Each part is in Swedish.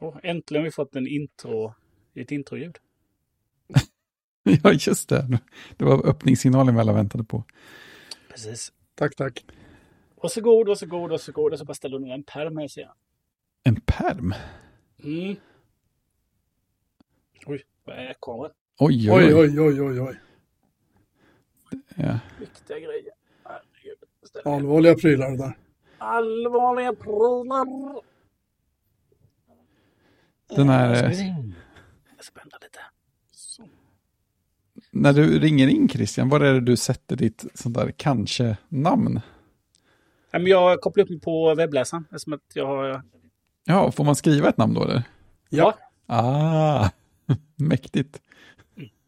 Oh, äntligen har vi fått en intro, ett introljud. ja, just det. Det var öppningssignalen vi alla väntade på. Precis. Tack, tack. Varsågod, varsågod, varsågod. Jag ska bara ställa under en pärm här ser jag. En perm? Mm. Oj, vad är kameran? Oj, oj, oj, oj, oj, oj. Ja. Viktiga grejer. Allvarliga prylar det där. Allvarliga prylar. Den här... Eh. Jag ska vända lite. Så. När du ringer in Christian, var är det du sätter ditt sånt där kanske-namn? Jag kopplar upp mig på webbläsaren. Eftersom att jag har... Ja, får man skriva ett namn då eller? Ja. Ah, mäktigt.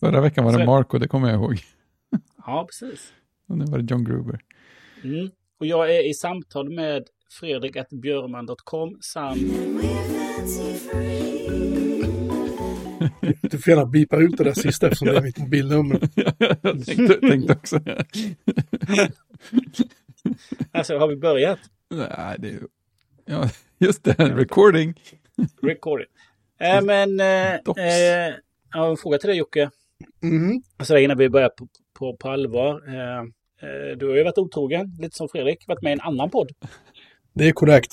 Förra veckan var det Marco, det kommer jag ihåg. Ja, precis. Och nu var det John Gruber. Mm. Och jag är i samtal med fredrik.björman.com samt... Du får gärna bipa ut det där sista eftersom det är mitt mobilnummer. jag tänkte, tänkte också. Alltså, har vi börjat? Nej, det är. Ja, just det, recording. Recording. Äh, men... Dops. eh, jag har en fråga till dig Jocke. Mhm. Alltså innan vi börjar på, på, på allvar. Eh, du har ju varit otrogen, lite som Fredrik. Varit med i en annan podd. Det är korrekt.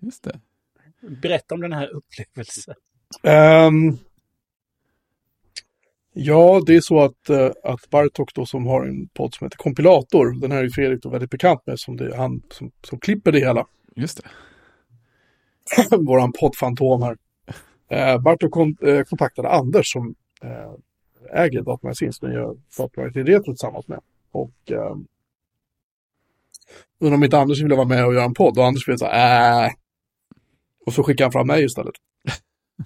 Just det. Berätta om den här upplevelsen. Ehm, ja, det är så att, uh, att Bartok då som har en podd som heter Kompilator, den här är ju Fredrik då väldigt bekant med, som det är han som, som klipper det hela. Just det. Våran poddfantom här. Uh, Bartok kon, eh, kontaktade Anders som eh, äger Datamagasin, som jag gör Datamagasin Retro tillsammans med. Och uh, undrar om inte Anders ville vara med och göra en podd och Anders ville säga äh. Och så skickade han fram mig istället.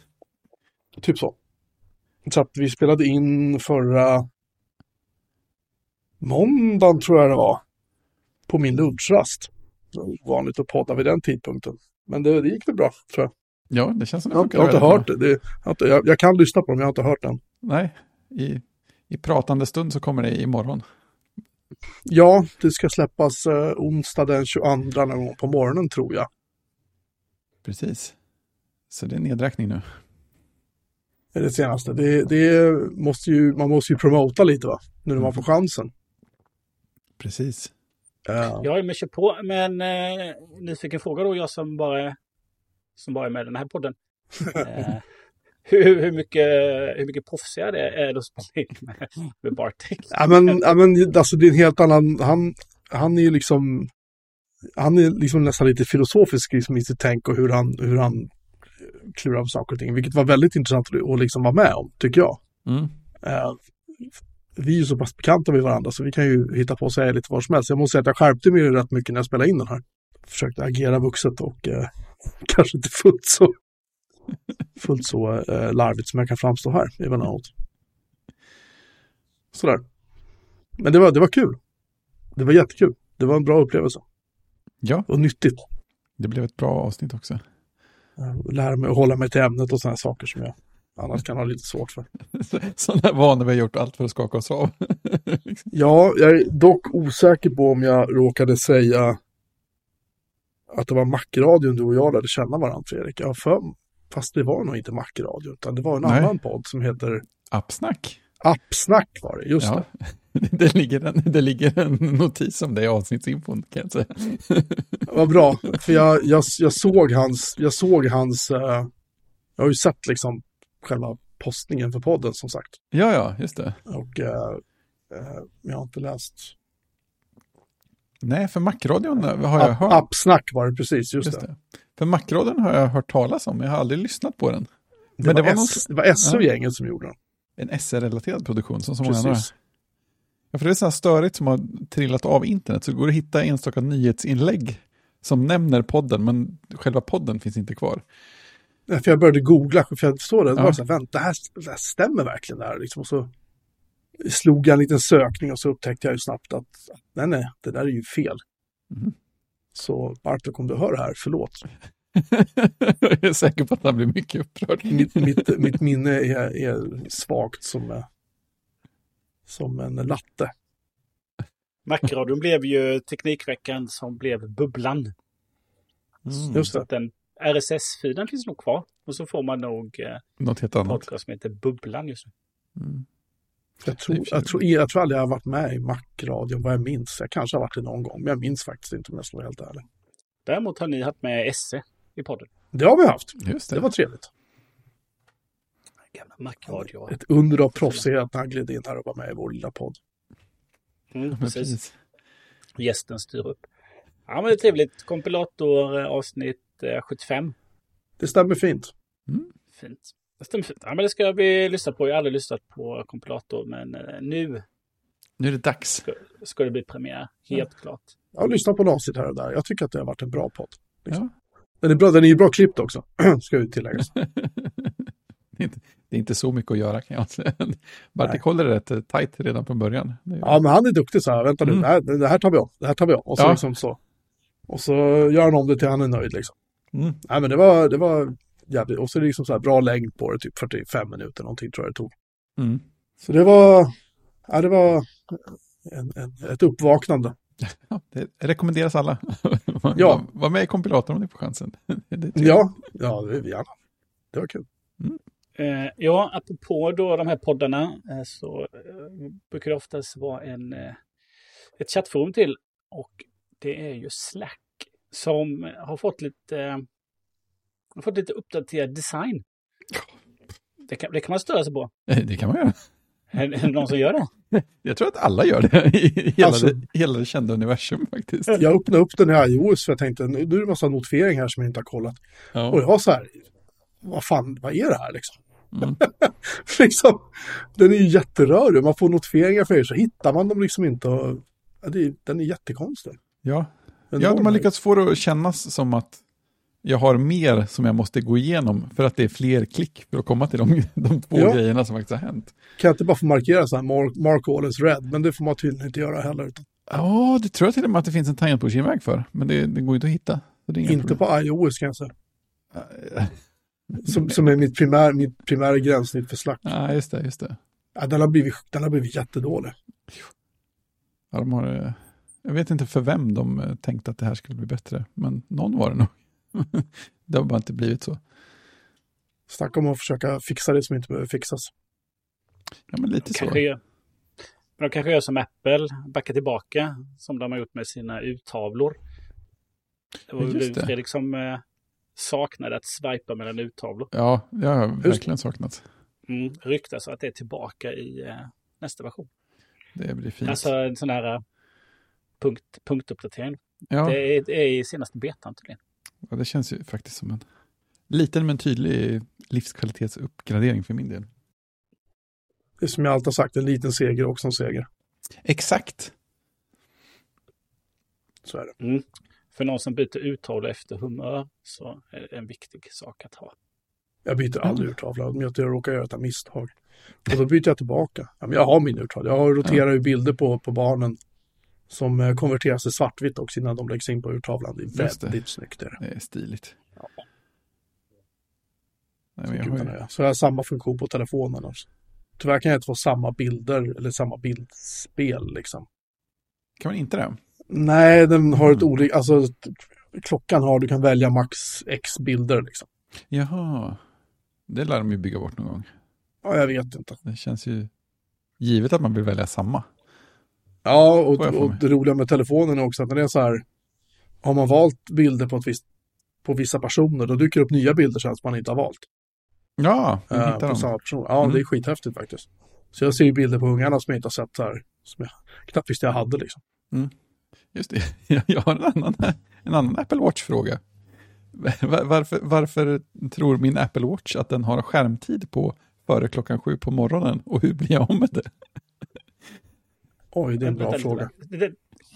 typ så. Så att vi spelade in förra måndagen tror jag det var. På min lunchrast. Det var Vanligt att podda vid den tidpunkten. Men det, det gick väl bra tror jag. Ja, det känns som Jag, har- jag har inte hört det. det jag, jag kan lyssna på dem, jag har inte hört den. Nej, i, i pratande stund så kommer det imorgon. Ja, det ska släppas eh, onsdag den 22 någon gång på morgonen tror jag. Precis. Så det är nedräkning nu. Det är det senaste. Det, det måste ju, man måste ju promota lite va? Nu när man får chansen. Precis. Jag är med kör på, men eh, nyfiken fråga då, jag som bara, som bara är med i den här podden. Eh, hur, hur, mycket, hur mycket proffsigare det är det att spela in med, med Bartek? Ja men, ja, men alltså det är en helt annan, han, han är ju liksom, han är liksom nästan lite filosofisk liksom, i sitt tänk och hur han, hur han klurar på saker och ting, vilket var väldigt intressant att, att liksom vara med om, tycker jag. Mm. Eh, vi är ju så pass bekanta med varandra så vi kan ju hitta på och säga lite vad som helst. Jag måste säga att jag skärpte mig rätt mycket när jag spelade in den här. Försökte agera vuxet och eh, kanske inte fullt så, fullt så eh, larvigt som jag kan framstå här emellanåt. Sådär. Men det var, det var kul. Det var jättekul. Det var en bra upplevelse. Ja, Och nyttigt. det blev ett bra avsnitt också. Eh, Lära mig att hålla mig till ämnet och sådana saker som jag annars kan ha lite svårt för. Sådana vanor vi har gjort allt för att skaka oss av. Ja, jag är dock osäker på om jag råkade säga att det var Macradion du och jag lärde känna varandra, Fredrik. Jag har för Fast det var nog inte Macradion, utan det var en Nej. annan podd som heter Appsnack. Appsnack var det, just Ja, det. det ligger, en, det ligger en notis om det i avsnittsinfon kan jag säga. Vad bra, för jag, jag, jag såg hans, jag såg hans, eh, jag har ju sett liksom själva postningen för podden som sagt. Ja, ja, just det. Och eh, eh, jag har inte läst. Nej, för Macradion har jag hört. appsnack var det precis, just, Just det. det. För Macradion har jag hört talas om, jag har aldrig lyssnat på den. Det, Men var det var S, det var SO-gänget som gjorde den. En SR-relaterad produktion som så många andra. Ja, för det är så här störigt som har trillat av internet, så det går att hitta enstaka nyhetsinlägg som nämner podden, men själva podden finns inte kvar. Nej, För jag började googla, för jag förstår det. Det Ja. var så här, vänta, det här, det här stämmer verkligen där. Liksom. Och så slog jag en liten sökning och så upptäckte jag ju snabbt att nej, nej, det där är ju fel. Mhm. Så Bartok, om du hör det här, förlåt. jag är säker på att han blir mycket upprörd. Mitt, mitt, mitt minne är, är svagt som, eh, som en latte. Macradion blev ju Teknikveckan som blev Bubblan. Mm. Just det. att den RSS-feeden finns nog kvar. Och så får man nog eh, Något helt annat. podcast som heter Bubblan just nu. Mm. Jag tror, jag, tror, jag tror aldrig jag har varit med i Macradion vad jag minns. Jag kanske har varit det någon gång, men jag minns faktiskt inte om jag ska vara helt ärlig. Däremot har ni haft med SE i podden. Det har vi haft. Just det. Det var trevligt. Gamla Macradio. Ett under av proffsighet när han gled in här och var med i vår lilla podd. Mm, precis. precis. Gästen styr upp. Ja, men det är trevligt. Kompilator eh, avsnitt eh, 75. Det stämmer fint. Fint. Det stämmer fint. Ja, men det ska vi lyssna på. Jag har aldrig lyssnat på kompilator, men eh, nu Nu är det dags. ska, ska det bli premiär. Helt klart. Jag har lyssnat på avsnitt här och där. Jag tycker att det har varit en bra podd. Liksom. Ja. Den är bra, den är ju bra klippt också, ska ju tilläggas. Det är, inte, det är inte så mycket att göra kan jag säga. Bartik håller det rätt eh, tajt redan från början. Ja, men han är duktig så här. Vänta nu, Mm. det, här, det här tar vi om. Det här tar vi om. Och så Ja. liksom så. Och så gör han om det till han är nöjd liksom. Mm. Nej, men det var, det var jävligt. Och så är det liksom så här bra längd på det, typ 45 minuter någonting tror jag det tog. Mm. Så det var, ja, det var en, en, ett uppvaknande. Ja, det rekommenderas alla. Ja. Var, med i kompilatorn om ni får chansen. Ja, ja, det vill vi gärna. Det var kul. Eh, ja, apropå då de här poddarna eh, så eh, brukar det oftast vara en, eh, ett chattforum till. Och det är ju Slack som har fått lite, eh, har fått lite uppdaterad design. Det kan, det kan man störa sig på. Eh, Det kan man göra. Är det någon som gör det? Jag tror att alla gör det i hela, Alltså- det, hela det kända universum faktiskt. Jag öppnade upp den i iOS för jag tänkte nu är det en massa notifieringar här som jag inte har kollat. Och Ja. jag var så här, vad fan, vad är det här liksom? Mm. liksom den är ju jätterörig, man får notifieringar för er så hittar man dem liksom inte. Och, ja, det den är jättekonstig. Ja. Ja, de har lyckats få det att kännas som att jag har mer som jag måste gå igenom för att det är fler klick för att komma till de, de två Ja. grejerna som faktiskt har hänt. Kan jag inte bara få markera så här, mark, mark all is red, men det får man tydligen inte göra heller. Utan Ja, det tror jag till och med att det finns en tangentbordsgenväg för, men det, det går inte att hitta. Inte problem. på iOS kan jag säga. Som, som är mitt, primär, mitt primära gränssnitt för Slack. Ja, just det, just det. Ja, den, har blivit, den har blivit jättedålig. Ja, de har, eh, jag vet inte för vem de eh, tänkte att det här skulle bli bättre, men någon var det nog. det har bara inte blivit så. Snacka om att försöka fixa det som inte behöver fixas. Ja, men lite De så. kanske gör, men de kanske gör som Apple, backar tillbaka som de har gjort med sina uttavlor. Det var Ja, väl det. Fredrik som eh, saknade att swipa mellan uttavlor. Ja, det har jag verkligen saknat. Mm, ryktas att det är tillbaka i eh, nästa version. Det blir fint. Alltså en sån här eh, punkt, punktuppdatering. ja, Det, är, det är i senaste betan tydligen. Ja, det känns ju faktiskt som en liten men tydlig livskvalitetsuppgradering för min del. Det är som jag alltid har sagt, en liten seger också en seger. Exakt. Så är det. Mm. För någon som byter uttavla efter humör så är det en viktig sak att ha. Jag byter aldrig urtavla, om jag råkar göra ett misstag. Och då byter jag tillbaka. Ja, men jag har min urtavla. Jag roterar ju bilder på, på barnen som eh, konverteras till svartvitt också innan de läggs in på urtavlan. Det är Just det. väldigt snyggt. Är det. Det är stiligt. Ja. Nej, Så, jag har ju, så jag har samma funktion på telefonen. Också. Tyvärr kan jag inte få samma bilder eller samma bildspel liksom. kan man inte det? Nej, den har ett Mm. olika, alltså klockan har, du kan välja max x bilder liksom. Jaha. Det lär de ju bygga bort någon gång. Ja, jag vet inte. Det känns ju givet att man vill välja samma. Ja, och, och det roliga med telefonen är också att när det är så här, har man valt bilder på, ett visst, på vissa personer, då dyker det upp nya bilder sen som man inte har valt. Ja, man eh, hittar på dem. samma person. Ja, Mm. det är skithäftigt faktiskt. Så jag ser ju bilder på ungarna som jag inte har sett här, som jag knappt visste jag hade liksom. Just det, jag har en annan, en annan Apple Watch-fråga. Var- Varför, varför tror min Apple Watch att den har skärmtid på före klockan sju på morgonen och hur blir jag om med det? Oj, det är en Vänta bra lite, fråga.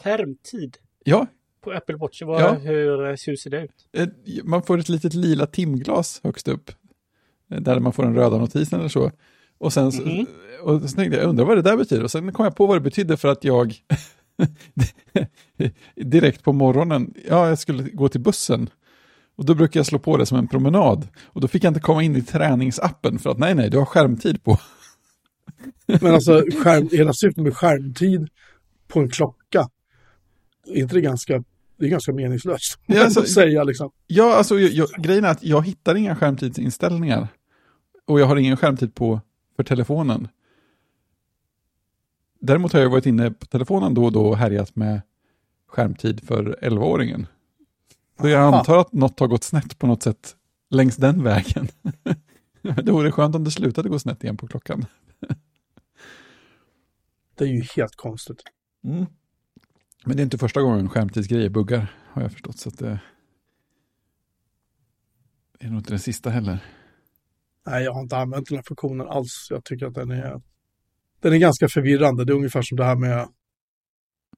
Skärmtid Ja, på Apple Watch, vad, Ja. hur, eh, hur ser det ut? eh, man får ett litet lila timglas högst upp. eh, Där man får den röda notisen eller så. Och sen så- Mhm. och så tänkte jag, jag undrar vad det där betyder. Och sen kom jag på vad det betydde för att jag direkt på morgonen, ja jag skulle gå till bussen. Och då brukar jag slå på det som en promenad. Och då fick jag inte komma in i träningsappen för att nej, nej, du har skärmtid på. Men alltså, skärm, hela syftet med skärmtid på en klocka. Är inte det ganska, det är ganska meningslöst. Ja, alltså- att säga liksom. Ja, alltså jag, grejen är att jag hittar inga skärmtidsinställningar. Och jag har ingen skärmtid på för telefonen. Däremot har jag varit inne på telefonen då och då och härjat med skärmtid för 11-åringen. Så jag antar att något har gått snett på något sätt längs den vägen. det vore skönt om det slutade gå snett igen på klockan. Det är ju helt konstigt. Men det är inte första gången skärmtidsgrejer buggar, har jag förstått. Så att det, är nog inte den sista heller. Nej, jag har inte använt den här funktionen alls. Jag tycker att den är, den är ganska förvirrande. Det är ungefär som det här med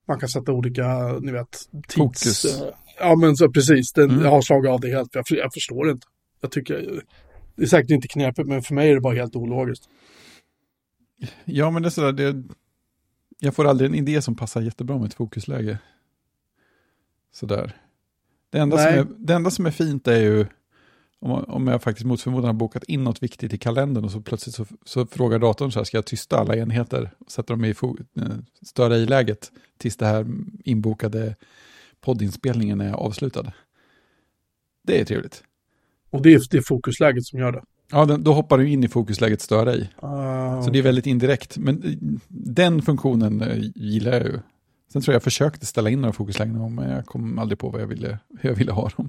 man kan sätta olika, ni vet, tids... Fokus. Ja, men så precis. Den, Mm. Jag har slagit av det helt. Jag, jag förstår inte. Jag tycker, det är säkert inte knepigt, men för mig är det bara helt ologiskt. Ja, men det är sådär, det, jag får aldrig en idé som passar jättebra med ett fokusläge. Sådär. Det enda, som är, det enda som är fint är ju om, om jag faktiskt mot förmodan har bokat in något viktigt i kalendern och så plötsligt så, så frågar datorn så här, ska jag tysta alla enheter och sätta dem i eh, störa i-läget tills det här inbokade poddinspelningen är avslutad. Det är trevligt. Och det är, det är fokusläget som gör det. Ja, den, då hoppar du in i fokusläget störa i. Ah, Så det är väldigt indirekt. Men eh, den funktionen eh, gillar jag ju. Sen tror jag jag försökte ställa in några fokuslägen om, men jag kom aldrig på vad jag ville, hur jag ville ha dem.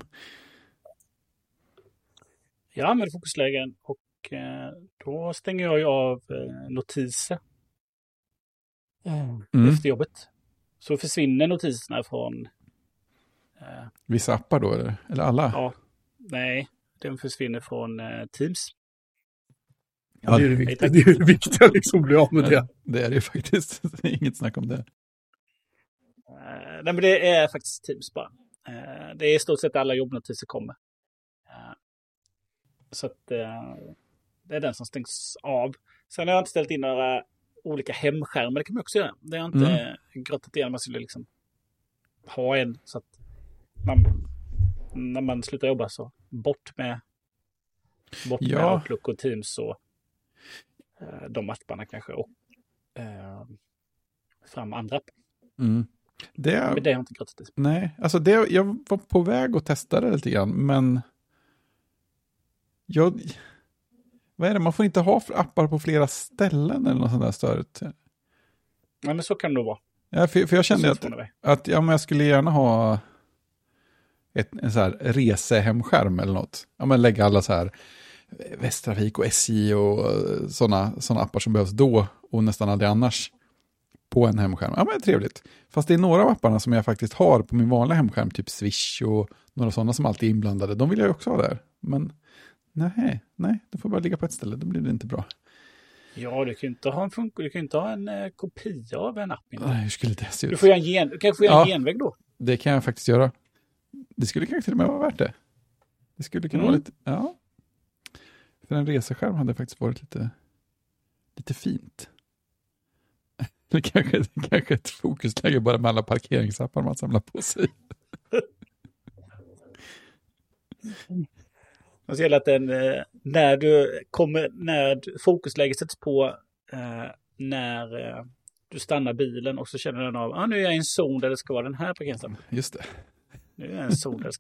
Jag använder fokuslägen och eh, då stänger jag ju av notiser Mm. efter jobbet. Så försvinner notiserna från... Eh, Vissa appar då, eller, eller alla? ja, nej, den försvinner från eh, Teams. Ja, det är det viktiga, det, är det viktiga liksom, bli av med det. Det är det faktiskt. Det är inget snack om det. Eh, nej, men det är faktiskt Teams bara. Eh, det är i stort sett alla jobbnotiser kommer. Så att det är den som stängs av. Sen har jag inte ställt in några olika hemskärmar. Det kan man också göra. Det har jag inte mm. grottat igenom. Man skulle liksom ha en så att man, när man slutar jobba så bort med, bort med Ja. Outlook och Teams och eh, de apparna kanske. Och eh, fram andra appar. Mm. Det, Men det har inte grottat i. nej, alltså det, jag var på väg att testa det lite grann, men jag, vad är det, man får inte ha appar på flera ställen eller något sånt där störigt. Ja, men så kan det nog vara. Ja, för, för jag kände att, att ja, men jag skulle gärna ha ett, en så här resehemskärm eller något. Ja, men lägga alla så här eh, Västtrafik och SJ och sådana såna appar som behövs då och nästan aldrig annars på en hemskärm. Ja, men trevligt. Fast det är några av apparna som jag faktiskt har på min vanliga hemskärm, typ Swish och några sådana som alltid är inblandade. De vill jag också ha där. Men nej, nej, det får bara ligga på ett ställe, då blir det inte bra. Ja, du kan ju inte ha en, fun- du kan inte ha en eh, kopia av en app. inte. Nej, hur skulle det se Du ut? får göra en, gen, du kanske får göra en Ja. genväg då. Det kan jag faktiskt göra. Det skulle kanske till och med vara värt det. Det skulle kunna Mm. vara lite, ja. För en reseskärm hade faktiskt varit lite, lite fint. Det kanske, det kanske är ett fokusläge bara med alla parkeringsappar man samlar på sig. Så gäller att den, eh, när du kommer, när fokusläget sätts på, eh, när eh, du stannar bilen och så känner den av, ah, nu är jag i en zon där det ska vara den här parkeringsappen. Just det. Nu är en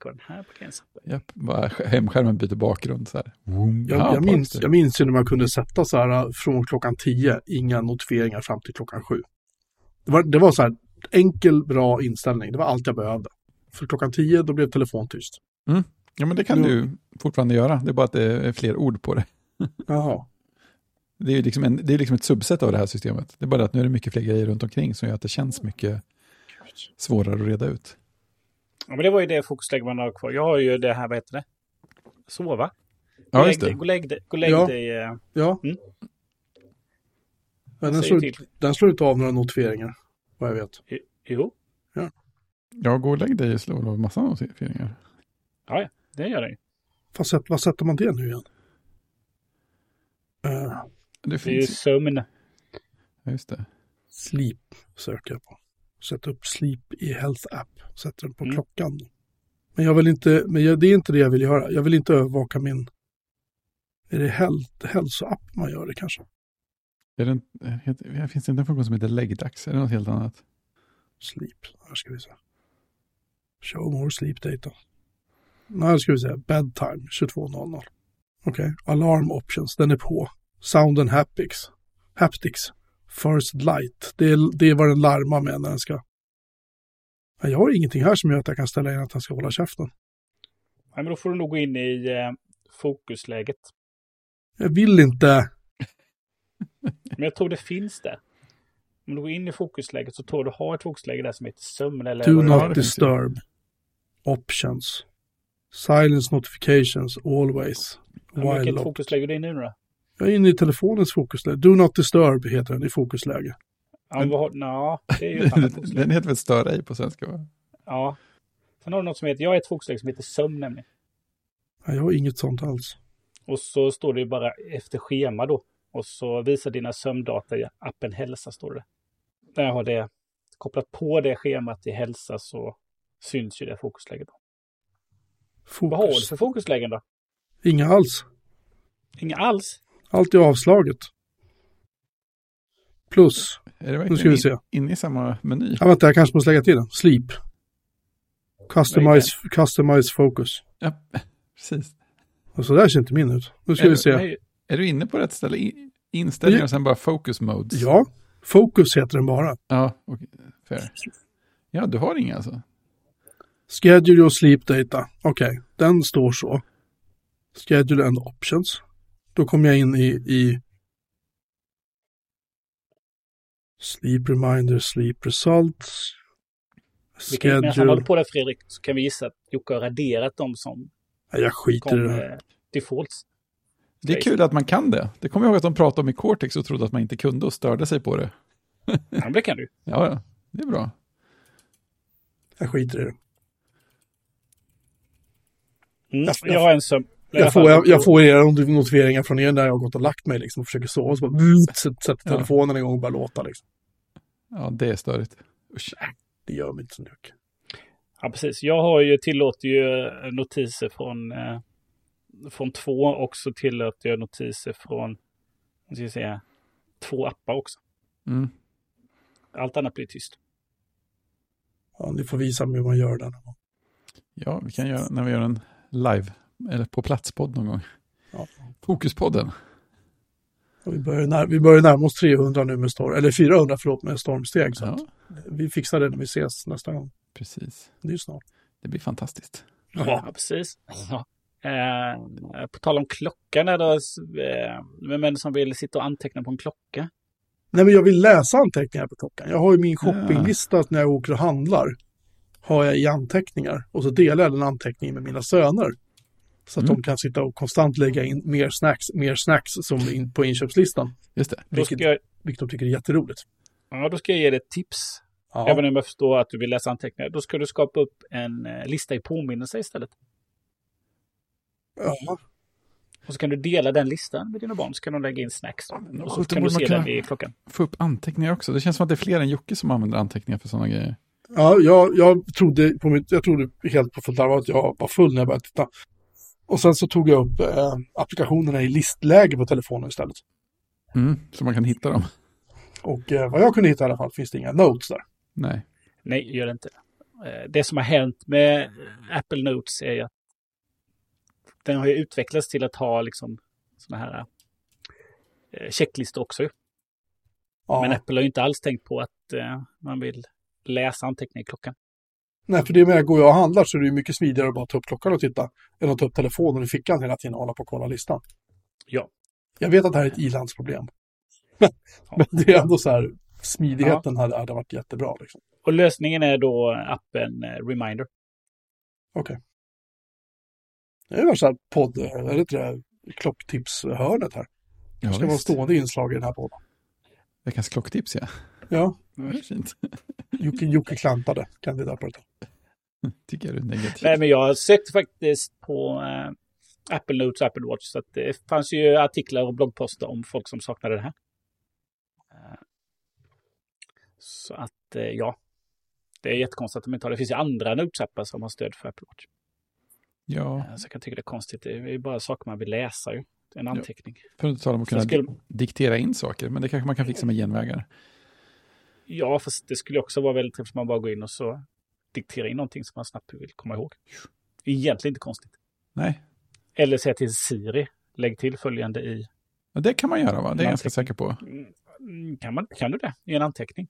den här parkeringsappen. Japp, bara hemskärmen byter bakgrund så här. Vroom. Jag, Ja, jag, minns, jag minns ju när man kunde sätta så här äh, från klockan 10, inga notifieringar fram till klockan 7. Det var, det var så här enkel, bra inställning. Det var allt jag behövde. För klockan 10 då blev telefon tyst. Ja, men det kan Jo. du fortfarande göra. Det är bara att det är fler ord på det. Jaha. Det är ju liksom, en, det är liksom ett subset av det här systemet. Det är bara att nu är det mycket fler grejer runt omkring som gör att det känns mycket svårare att reda ut. Ja, men det var ju det fokusläge man har kvar. Jag har ju det här, vad heter det? Sova. Gå Ja, just det. gå och lägg dig. Gå lägg Ja. dig eh, Ja. Mm. Men den säger slår, till. den slår inte av några notifieringar, vad jag vet. Jo, Ja, gå och lägg dig och slå av massa notifieringar. det gör den ju. Vad sätter, vad sätter man det nu igen? Uh, Det Det är ju finns sömn. ja, just det. sleep söker jag på. Sätta upp sleep i Health App. Sätter den på Mm. klockan. Men jag vill inte, men jag, det är inte det jag vill göra. Jag vill inte övervaka min... Är det health, hälsoapp man gör det kanske? Är det en, heter, finns det inte en funktion som heter läggdags? Är det något helt annat? Sleep. Här ska vi se. Show more sleep data. Nej, ska vi se. Bedtime 22.00. Okej. Alarm options. Den är på. Sound and haptics. Haptics. First light. Det är, det är vad den larmar med när den ska. Nej, Jag har ingenting här som gör att jag kan ställa in att den ska hålla käften. Nej, men då får du nog gå in i eh, fokusläget. Jag vill inte. Men jag tror det finns där. Om du går in i fokusläget så tror du har ett fokusläge där som heter sömn eller Do det not det disturb. Options. Silence notifications always. Men Vilket fokusläge är i nu då? Jag är inne i telefonens fokusläge. Do not disturb heter den i fokusläge. Ja, men na, det är ju. Den heter väl stör ej på svenska? Va? Ja. Sen har du något som heter, jag har ett fokusläge som heter sömn nämligen. Nej, jag har inget sånt alls. Och så står det ju bara efter schema då. Och så visar dina sömndata i appen hälsa står det. När jag har det kopplat på det schemat i hälsa så syns ju det fokusläget. Då. Fokus. Vad har du för fokuslägen då? Inga alls. Inga alls? Allt är avslaget. Plus. Är det Nu ska vi se. in, inne i samma meny? Ja, vänta, jag kanske måste lägga till den. Sleep. Customize, customize focus. Ja, precis. Och så där ser inte min ut. Nu ska Är vi se. Nej, Är du inne på rätt ställe? I- Inställningar och sen bara focus modes? Ja, Focus heter den bara. Ja, okej. Fair. Ja, du har inga alltså? Schedule och sleep data. Okej, den står så. Schedule and options. Då kommer jag in i, i Sleep reminder, sleep results. vi kan, medan han Schedule. håller på där Fredrik så kan vi gissa att Jocke har raderat dem som jag skiter i kom det. här. eh, defaults. Det är kul att man kan det. Det kommer jag ihåg att de pratade om i Cortex och trodde att man inte kunde och störde sig på det. Ja, men det kan du. Ja, ja. Det är bra. Jag skiter i det. Mm. Jag- har en sömn. Jag får, jag, jag får era notifieringar från er när jag har gått och lagt mig liksom och försöker sova. Och så bara sätter telefonen igång och börjar låta liksom. Ja, det är störigt. Usch. Det gör mig inte så mycket. Ja, precis. Jag har ju, tillåter ju eh, notiser från, eh, från två och så tillåter jag notiser från vad ska jag säga, två appar också. Mm. Allt annat blir tyst. Ja, ni får visa mig hur man gör den. Ja, vi kan göra när vi gör en live, eller på platspodd någon gång. Ja. Fokuspodden. Och Vi börjar, när, vi börjar närma oss 300 nu med storm, eller 400 förlåt med stormsteg. Så Ja, att vi fixar det när vi ses nästa gång. precis. Det är ju snart. Det blir fantastiskt. Ja, precis. Ja. Eh, på tal om klockan, är det, eh, vem är det som vill sitta och anteckna på en klocka? Nej, men jag vill läsa anteckningar på klockan. Jag har ju min shoppinglista när jag åker och handlar. Har jag i anteckningar. Och så delar jag den anteckningen med mina söner. Så att Mm. de kan sitta och konstant lägga in mer snacks, mer snacks som in på inköpslistan. Just det. Vilket, jag, vilket de tycker är jätteroligt. ja, då ska jag ge dig ett tips. Ja. Även om jag förstår att du vill läsa anteckningar. Då ska du skapa upp en eh, lista i påminnelse istället. Ja. Och så kan du dela den listan med dina barn. Så kan de lägga in snacks. Och så kan du se den i klockan. Få upp anteckningar också. Det känns som att det är fler än Jocke som använder anteckningar för sådana grejer. Ja, jag, jag, trodde på mitt, jag trodde helt på fullt allvar att jag var full när jag började titta. Och sen så tog jag upp eh, applikationerna i listläge på telefonen istället. Mm, så man kan hitta dem. Och eh, vad jag kunde hitta i alla fall finns det inga notes där. Nej. Nej, gör det inte. Eh, Det som har hänt med Apple Notes är att den har ju utvecklats till att ha liksom sådana här eh, checklistor också. Ja. Men Apple har ju inte alls tänkt på att eh, man vill läsa anteckningar i klockan. Nej, för det med att går jag och handlar så är det mycket smidigare att bara ta upp klockan och titta än att ta upp telefonen i fickan hela tiden och hålla på och kolla listan. Ja. Jag vet att det här är ett ilandsproblem. Men det är ändå så här, smidigheten hade, hade varit jättebra. Liksom. Och lösningen är då appen eh, Reminder. Okej. Det är här podd, är det inte det, klocktipshörnet här. Ja, Det ska vara visst. stående inslag i den här podden. Veckans klocktips, ja. Ja, Det är fint. Jocke, Jocke klantade kandidat på det. Tycker jag är negativt. Nej, men jag sökte faktiskt på eh, Apple Notes och Apple Watch. Så att det fanns ju artiklar och bloggposter om folk som saknade det här. Eh, Så att eh, ja, det är jättekonstigt att de inte har det. Finns ju andra Notes-appar som har stöd för Apple Watch. Ja, Eh, Så jag kan tycka det är konstigt. Det är ju bara saker man vill läsa ju. En anteckning. för att inte tala om att kunna skulle, diktera in saker, men det kanske man kan fixa med genvägar. Ja, fast det skulle också vara väldigt trevligt om man bara går in och så dikterar in någonting som man snabbt vill komma ihåg. Egentligen inte konstigt. Nej, Eller säga till Siri, lägg till följande i... Ja, det kan man göra va? Det är jag ganska säker på. Mm, Kan, man, kan du det? I en anteckning?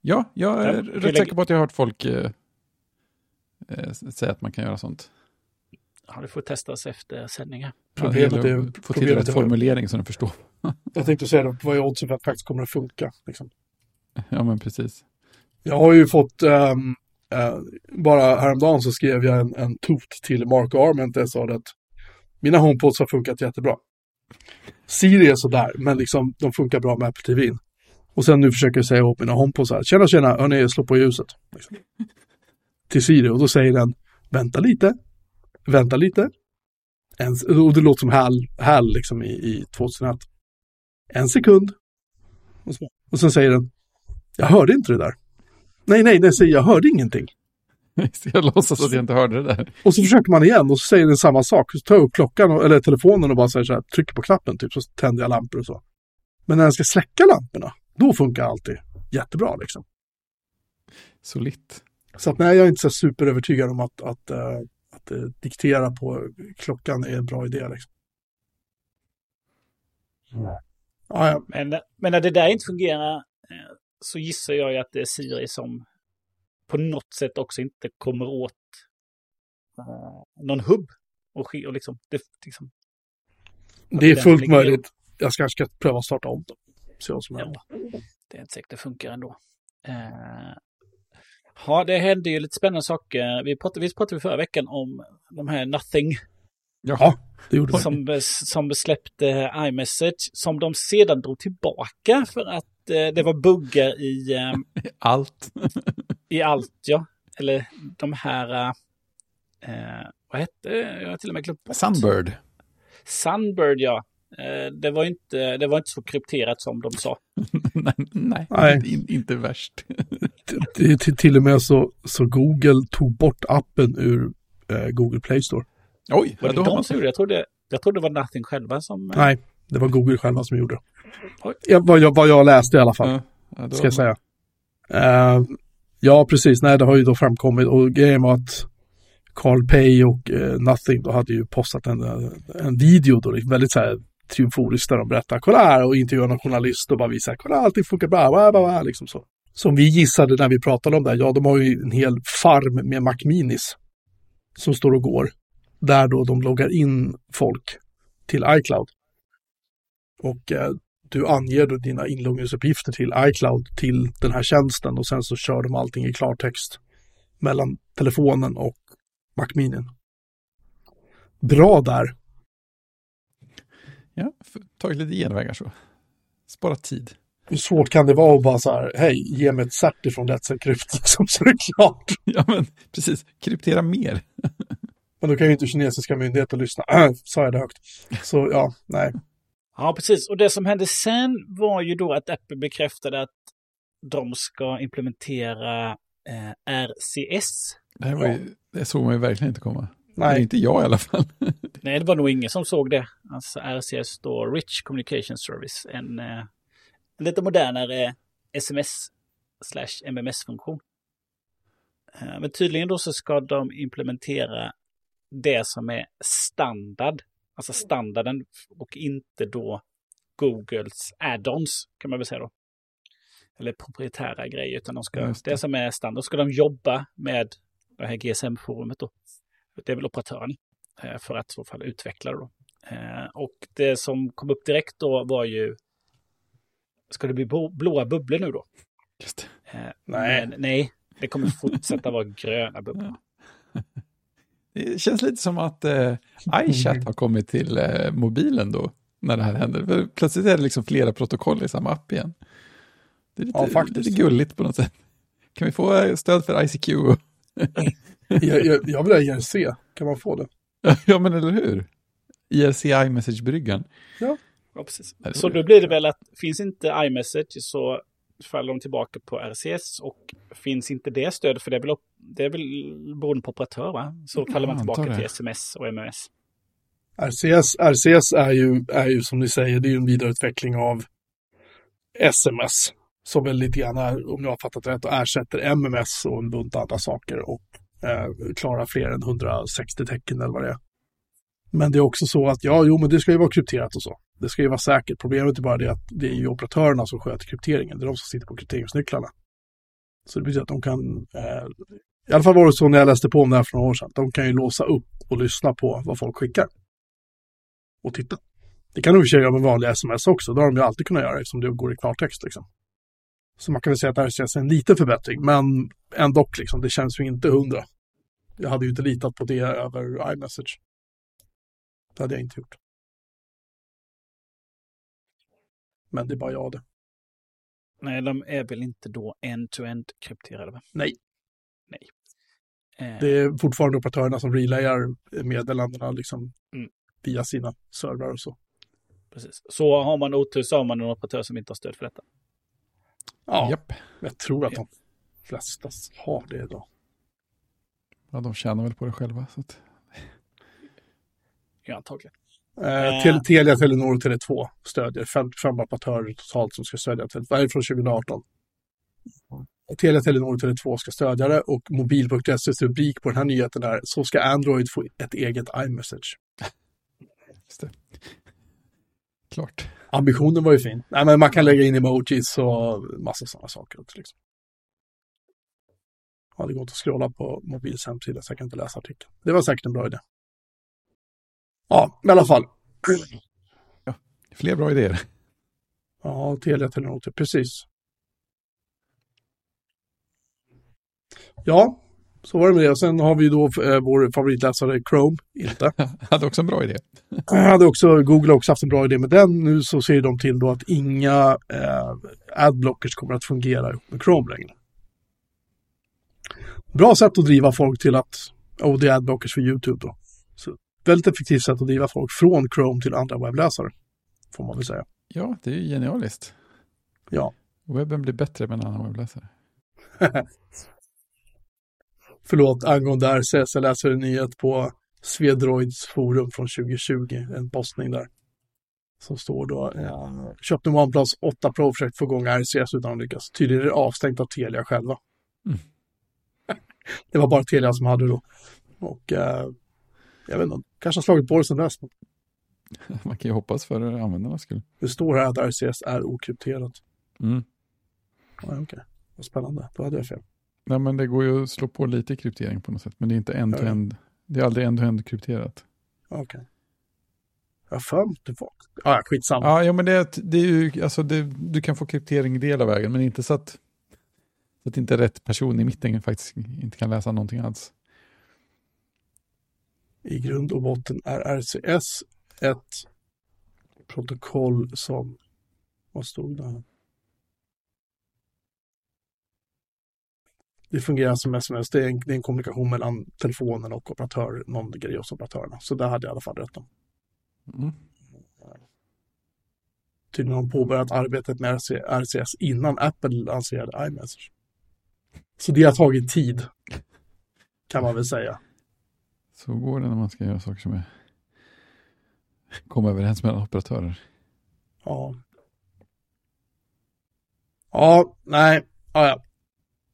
Ja, jag är Ja, rätt lägger- säker på att jag har hört folk eh, eh, säga att man kan göra sånt. Ja, det får testas efter sändningen. Problemet Ja, det är- att få till rätt formulering så de förstår. Jag tänkte säga det, vad är oddsen för att det faktiskt kommer att funka? Liksom. Ja, men precis. Jag har ju fått, um, uh, bara häromdagen så skrev jag en, en tot till Mark Arment där jag sa det att mina HomePods har funkat jättebra. Siri är sådär, men liksom de funkar bra med Apple TV. Och sen nu försöker jag säga åt mina HomePods här, tjena tjena, hörni, slå på ljuset. Liksom. Till Siri och då säger den, vänta lite, vänta lite. En, och det låter som HAL, HAL liksom i, i 2001. En sekund. Och, så, och sen säger den, jag hörde inte det där. Nej, nej, den säger jag hörde ingenting. Jag låtsas att jag inte hörde det där. Och så försöker man igen och så säger den samma sak. Så tar jag upp klockan och, eller telefonen och bara säger så här, trycker på knappen typ så tänder jag lampor och så. Men när den ska släcka lamporna, då funkar alltid jättebra liksom. Solitt. Så att nej, jag är inte så superövertygad om att, att, eh, att eh, diktera på klockan är en bra idé liksom. Ja, ja. Men, men när det där inte fungerar eh, så gissar jag ju att det är Siri som på något sätt också inte kommer åt eh, någon hubb. Och, och liksom, det, liksom, Det är fullt möjligt. Jag ska kanske ska pröva att starta om dem. Se vad som Ja. händer. det är inte säkert det funkar ändå. Eh, ja, det hände ju lite spännande saker. Vi pratade, vi pratade förra veckan om de här Nothing Ja, det gjorde vi. som, som släppte iMessage som de sedan drog tillbaka för att det var buggar i eh, Allt. i allt, ja. Eller de här... Eh, vad hette? Jag har till och med glömt bort. Sunbird. Sunbird, ja. Eh, det, var inte, det var inte så krypterat som de sa. nej, nej, Nej. In, inte värst. Det till, till och med så, så Google tog bort appen ur eh, Google Play Store. Oj, Var ja, det har de man... som gjorde det? Jag trodde, jag trodde det var Nothing själva som... eh, Nej, det var Google själva som gjorde. Ja, vad, jag, vad jag läste i alla fall, Ja, ska jag säga. Eh, ja, precis. Nej, det har ju då framkommit. Och grejen var att Carl Pay och eh, Nothing då hade ju postat en, eh, en video då, liksom väldigt så här triumforiskt där de berättar, kolla här och intervjuar någon journalist och bara visar, kolla allting funkar bra, bla, bla, bla, liksom så. Som vi gissade när vi pratade om det, ja de har ju en hel farm med Mac Minis som står och går. Där då de loggar in folk till iCloud. Och eh, du anger då dina inloggningsuppgifter till iCloud till den här tjänsten och sen så kör de allting i klartext mellan telefonen och Mac Minin. Bra där. Ja, tagit lite genvägar så. Spara tid. Hur svårt kan det vara att bara så här, hej, ge mig ett cert ifrån Let's liksom, så är det klart. Ja, men precis. Kryptera mer. Men då kan ju inte kinesiska myndigheter lyssna. Äh, sa jag det högt. Så ja, nej. Ja, precis. Och det som hände sen var ju då att Apple bekräftade att de ska implementera eh, RCS. Det, här var ju, det såg man ju verkligen inte komma. Nej. Nej, Inte jag i alla fall. Nej, det var nog ingen som såg det. Alltså RCS då, Rich Communication Service, en, eh, en lite modernare sms slash MMS-funktion. Eh, men tydligen då så ska de implementera det som är standard, alltså standarden och inte då Googles add-ons kan man väl säga då. Eller proprietära grejer, utan de ska, det. det. som är standard, ska de jobba med det här GSM-forumet då. Det är väl operatören eh, för att i så fall utveckla det då. Eh, Och det som kom upp direkt då var ju, ska det bli blå- blåa bubblor nu då? Just det. Eh, Nej. Men nej, det kommer fortsätta vara gröna bubblor. Det känns lite som att eh, iChat har kommit till eh, mobilen då, när det här händer. För plötsligt är det liksom flera protokoll i samma app igen. Det är lite, Ja, faktiskt. lite gulligt på något sätt. Kan vi få eh, stöd för ICQ? jag, jag, jag vill ha IRC. Kan man få det? ja, men eller hur? IRC iMessage-bryggan. Ja, precis. Nej, det Så då blir det väl att finns inte iMessage så faller de tillbaka på RCS och finns inte det stöd för det är väl, det är väl beroende på operatör va? Så faller Ja, man tillbaka det. till sms och MMS. RCS, RCS är, ju, är ju som ni säger, det är ju en vidareutveckling av SMS. Som väl lite grann är, om jag har fattat rätt, och ersätter MMS och en bunt andra saker och eh, klarar fler än 160 tecken eller vad det är. Men det är också så att, ja, jo, men det ska ju vara krypterat och så. Det ska ju vara säkert. Problemet är bara det att det är ju operatörerna som sköter krypteringen. Det är de som sitter på krypteringsnycklarna. Så det betyder att de kan, eh, i alla fall var det så när jag läste på om det här för några år sedan, de kan ju låsa upp och lyssna på vad folk skickar. Och titta. Det kan de i och för sig göra med vanliga sms också, det har de ju alltid kunnat göra eftersom det går i klartext. Liksom. Så man kan väl säga att det här känns en liten förbättring, men ändå, liksom, det känns ju inte hundra. Jag hade ju inte litat på det över iMessage. Det hade jag inte gjort. Men det är bara jag det. Nej, de är väl inte då end-to-end krypterade? Va? Nej. Nej. Eh, Det är fortfarande operatörerna som relayar meddelandena liksom, Mm. via sina servrar och så. Precis. Så har man otur så har man en operatör som inte har stöd för detta. Ja, Japp. jag tror att de flesta har det idag. Ja, de tjänar väl på det själva. Så att... Ja, antagligen. Eh, Tel- Telia, Telenor och Tele2 stödjer 55 operatörer totalt som ska stödja Tele2. Det är från 2018. Telia, Telenor och Tele2 ska stödja det och mobil.ses rubrik på den här nyheten är så ska Android få ett eget iMessage. Just det. Klart. Ambitionen var ju fin. Nej, men man kan lägga in emojis och massa sådana saker. också, Liksom. Ja, det går inte att scrolla på mobils hemsida så jag kan inte läsa artikeln. Det var säkert en bra idé. Ja, i alla fall. Fler bra idéer. Ja, Telia, Telenor, precis. Ja, så var det med det. Sen har vi då eh, vår favoritläsare Chrome, inte. Hade också en bra idé. Hade också, Google har också haft en bra idé med den. Nu så ser de till då att inga eh, adblockers kommer att fungera ihop med Chrome längre. Bra sätt att driva folk till att, och det är adblockers för YouTube då. Väldigt effektivt sätt att driva folk från Chrome till andra webbläsare. Får man väl säga. Ja, det är ju genialiskt. Ja. Webben blir bättre med en annan webbläsare. Förlåt, angående RCS, jag läser en nyhet på Svedroids forum från 2020, en postning där. Som står då, ja, köpte OnePlus 8 Pro försökt få igång RCS utan att lyckas. Tydligen är det avstängt av Telia själva. Mm. Det var bara Telia som hade då. Och eh, jag vet inte, kanske har slagit det sedan dess. Man kan ju hoppas för användarnas skull. Det står här att RCS är okrypterat. Mm. Ja, Okej, vad spännande. Då hade jag fel. Nej, men det går ju att slå på lite kryptering på något sätt. Men det är inte end-to-end. Det är aldrig end-to-end krypterat. Okej. Jag har för mig det var... Ah, ja, skitsamma. Ja, ja men det, det är ju, alltså det, du kan få kryptering del av vägen, men inte så att, så att inte rätt person i mitten faktiskt inte kan läsa någonting alls. I grund och botten är RCS ett protokoll som... Vad stod det här? Det fungerar som sms. Det är, en, det är en kommunikation mellan telefonen och operatör, någon grej hos operatörerna. Så där hade jag i alla fall rätt om. Mm. Tydligen har de påbörjat arbetet med RC, RCS innan Apple lanserade iMessage. Så det har tagit tid. Kan man väl säga. Så går det när man ska göra saker som är komma överens mellan operatörer. Ja. Ja, nej, ja, ja.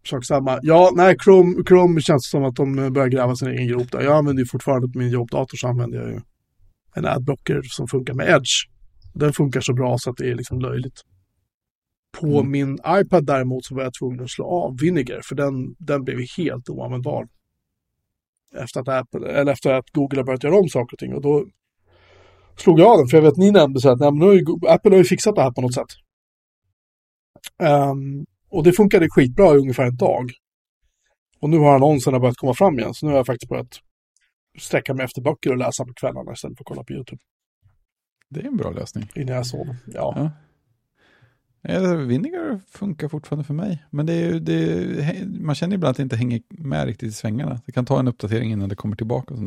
Sak samma. Ja, nej, Chrome, Chrome känns som att de börjar gräva sin egen grop där. Jag använder ju fortfarande på min jobbdator så använder jag ju en adblocker som funkar med Edge. Den funkar så bra så att det är liksom löjligt. På Mm. min iPad däremot så var jag tvungen att slå av Vinegar för den, den blev helt oanvändbar. Efter att, Apple, eller efter att Google har börjat göra om saker och ting och då slog jag av den för jag vet ni nämnde så att nej, nu har ju, Apple har ju fixat det här på något sätt. Ehm, och det funkade skitbra i ungefär en dag. Och nu har annonserna börjat komma fram igen så nu har jag faktiskt börjat sträcka mig efter böcker och läsa på kvällarna istället för att kolla på YouTube Det är en bra lösning. innan jag sover. Ja. Ja. Eh, Vinegar funkar fortfarande för mig. Men det är, ju- det är, man känner ibland att det inte hänger med riktigt i svängarna. Det kan ta en uppdatering innan det kommer tillbaka och.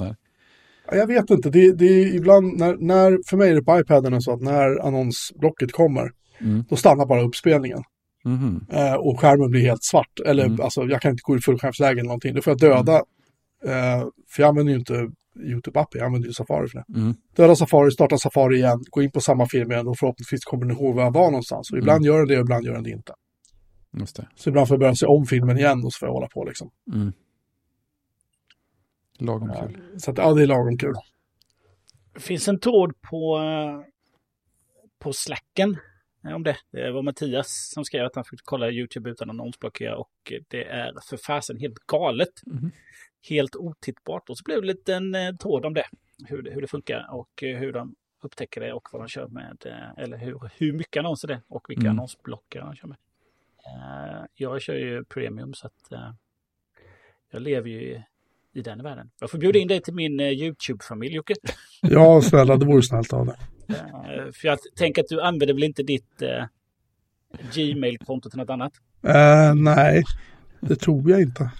Ja, Jag vet inte, det, det är ibland när, när, för mig är det på iPaden så att när annonsblocket kommer, Mm. då stannar bara uppspelningen. Mhm. Eh, och skärmen blir helt svart. Eller Mm. alltså, jag kan inte gå i fullskärmsläge eller någonting. Då får jag döda, eh, för jag använder ju inte YouTube-appen, jag använder ju Safari för det. Mm. Döda Safari, starta Safari igen, gå in på samma film igen och förhoppningsvis kommer den ihåg var jag var någonstans. Och ibland gör den det och ibland gör den det inte. Just det. Så ibland får jag börja se om filmen igen och så får jag hålla på liksom. Mm. Lagom Ja, kul. så att, ja, det är lagom kul. Det finns en tråd på, eh, på Slacken eh, om det. Det var Mattias som skrev att han fick kolla YouTube utan annonsblockera och det är för fasen helt galet. Mhm. Helt otittbart. Och så blev det en liten eh, tråd om det. Hur, det. hur det funkar och eh, hur de upptäcker det och vad de kör med. eh, Eller hur, hur mycket annonser det är och vilka Mm. annonsblockare de kör med. Jag kör ju premium så att jag lever ju i, i den världen. Jag får bjuda in dig till min YouTube-familj Jocke. Ja, snälla, det vore snällt av dig. För jag tänker att du använder väl inte ditt eh, Gmail-konto till något annat? Eh, nej, det tror jag inte.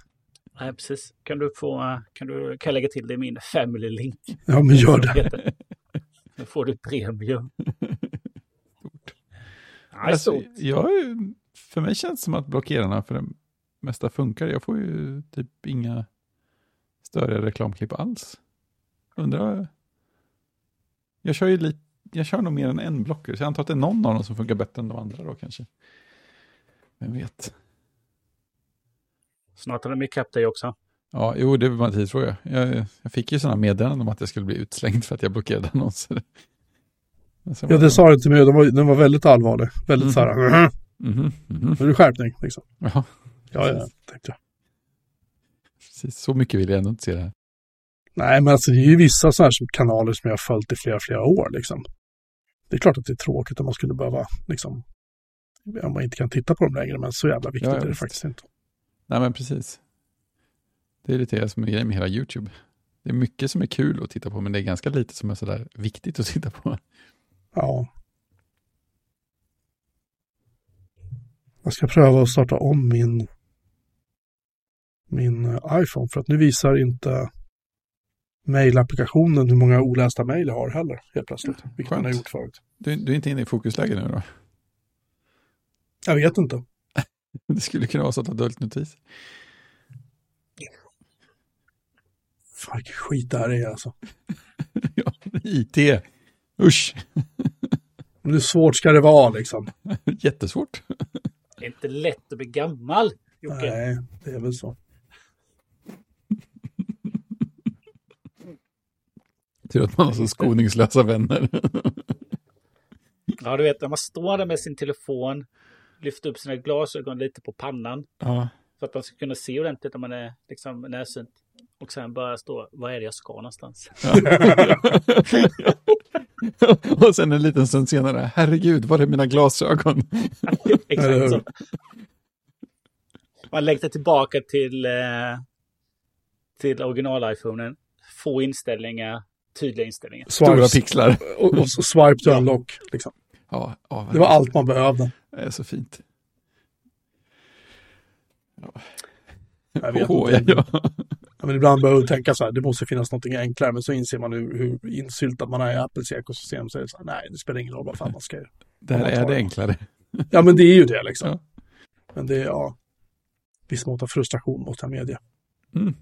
Nej, precis. Kan du få, kan du, kan jag lägga till det i min family link? Ja, men gör det. Då får du premium. Nej, Alltså, så. jag, för mig känns det som att blockerarna för det mesta funkar. Jag får ju typ inga större reklamklipp alls. Undrar... Jag kör ju lite, jag kör nog mer än en blocker, så jag antar att det är någon av dem som funkar bättre än de andra då kanske. Vem vet? Snart har de ikapp dig också. Ja, jo, det var en tidsfråga. Jag, jag fick ju sådana meddelanden om att jag skulle bli utslängd för att jag blockerade annonser. Ja, det sa du till mig. Den var, den var väldigt allvarlig. Väldigt Mhm. så här, mhm. nu är det skärpning. Liksom. Ja, Ja, ja, tänkte jag. precis. Så mycket vill jag ändå inte se det här. Nej, men alltså det är ju vissa sådana här kanaler som jag har följt i flera, flera år. Liksom. Det är klart att det är tråkigt om man skulle behöva, liksom, om man inte kan titta på dem längre, men så jävla viktigt Ja, ja, är det visst. faktiskt inte. Nej, men precis. Det är lite det som är grejen med hela YouTube. Det är mycket som är kul att titta på, men det är ganska lite som är sådär viktigt att titta på. Ja. Jag ska pröva att starta om min, min eh, iPhone, för att nu visar inte mailapplikationen hur många olästa mejl jag har heller, helt plötsligt. Vilket den har gjort förut. Du, du är inte inne i fokusläge nu då? Jag vet inte. Det skulle kunna vara så att dolt notis. Fan, vilken skit det här är alltså. ja, IT. Usch, Men hur svårt ska det vara liksom? jättesvårt. Det är inte lätt att bli gammal, Jocke. Nej, det är väl så. Tur att man har så skoningslösa vänner. Ja, du vet, när man står där med sin telefon, lyfter upp sina glasögon lite på pannan ja. för att man ska kunna se ordentligt om man är liksom närsynt. Och sen bara stå, vad är det jag ska någonstans? Och sen en liten stund senare, herregud, var är mina glasögon? Exakt så. Man längtar tillbaka till, eh, till original-iPhonen. Få inställningar, tydliga inställningar. Stora pixlar. och, och så swipe to unlock. Liksom. Ja, ja, Det var allt man behövde. Det är så fint. Jag vet Åh, inte. ja, ja. Ja, men ibland behöver man tänka så här, det måste finnas något enklare, men så inser man hur, hur insyltad man är i Apples ekosystem. Så är det så här, nej, det spelar ingen roll vad fan man ska göra. Det här är det enklare. Ja, men det är ju det liksom. Ja. Men det är, ja, viss mått av frustration måste jag medge. Mm.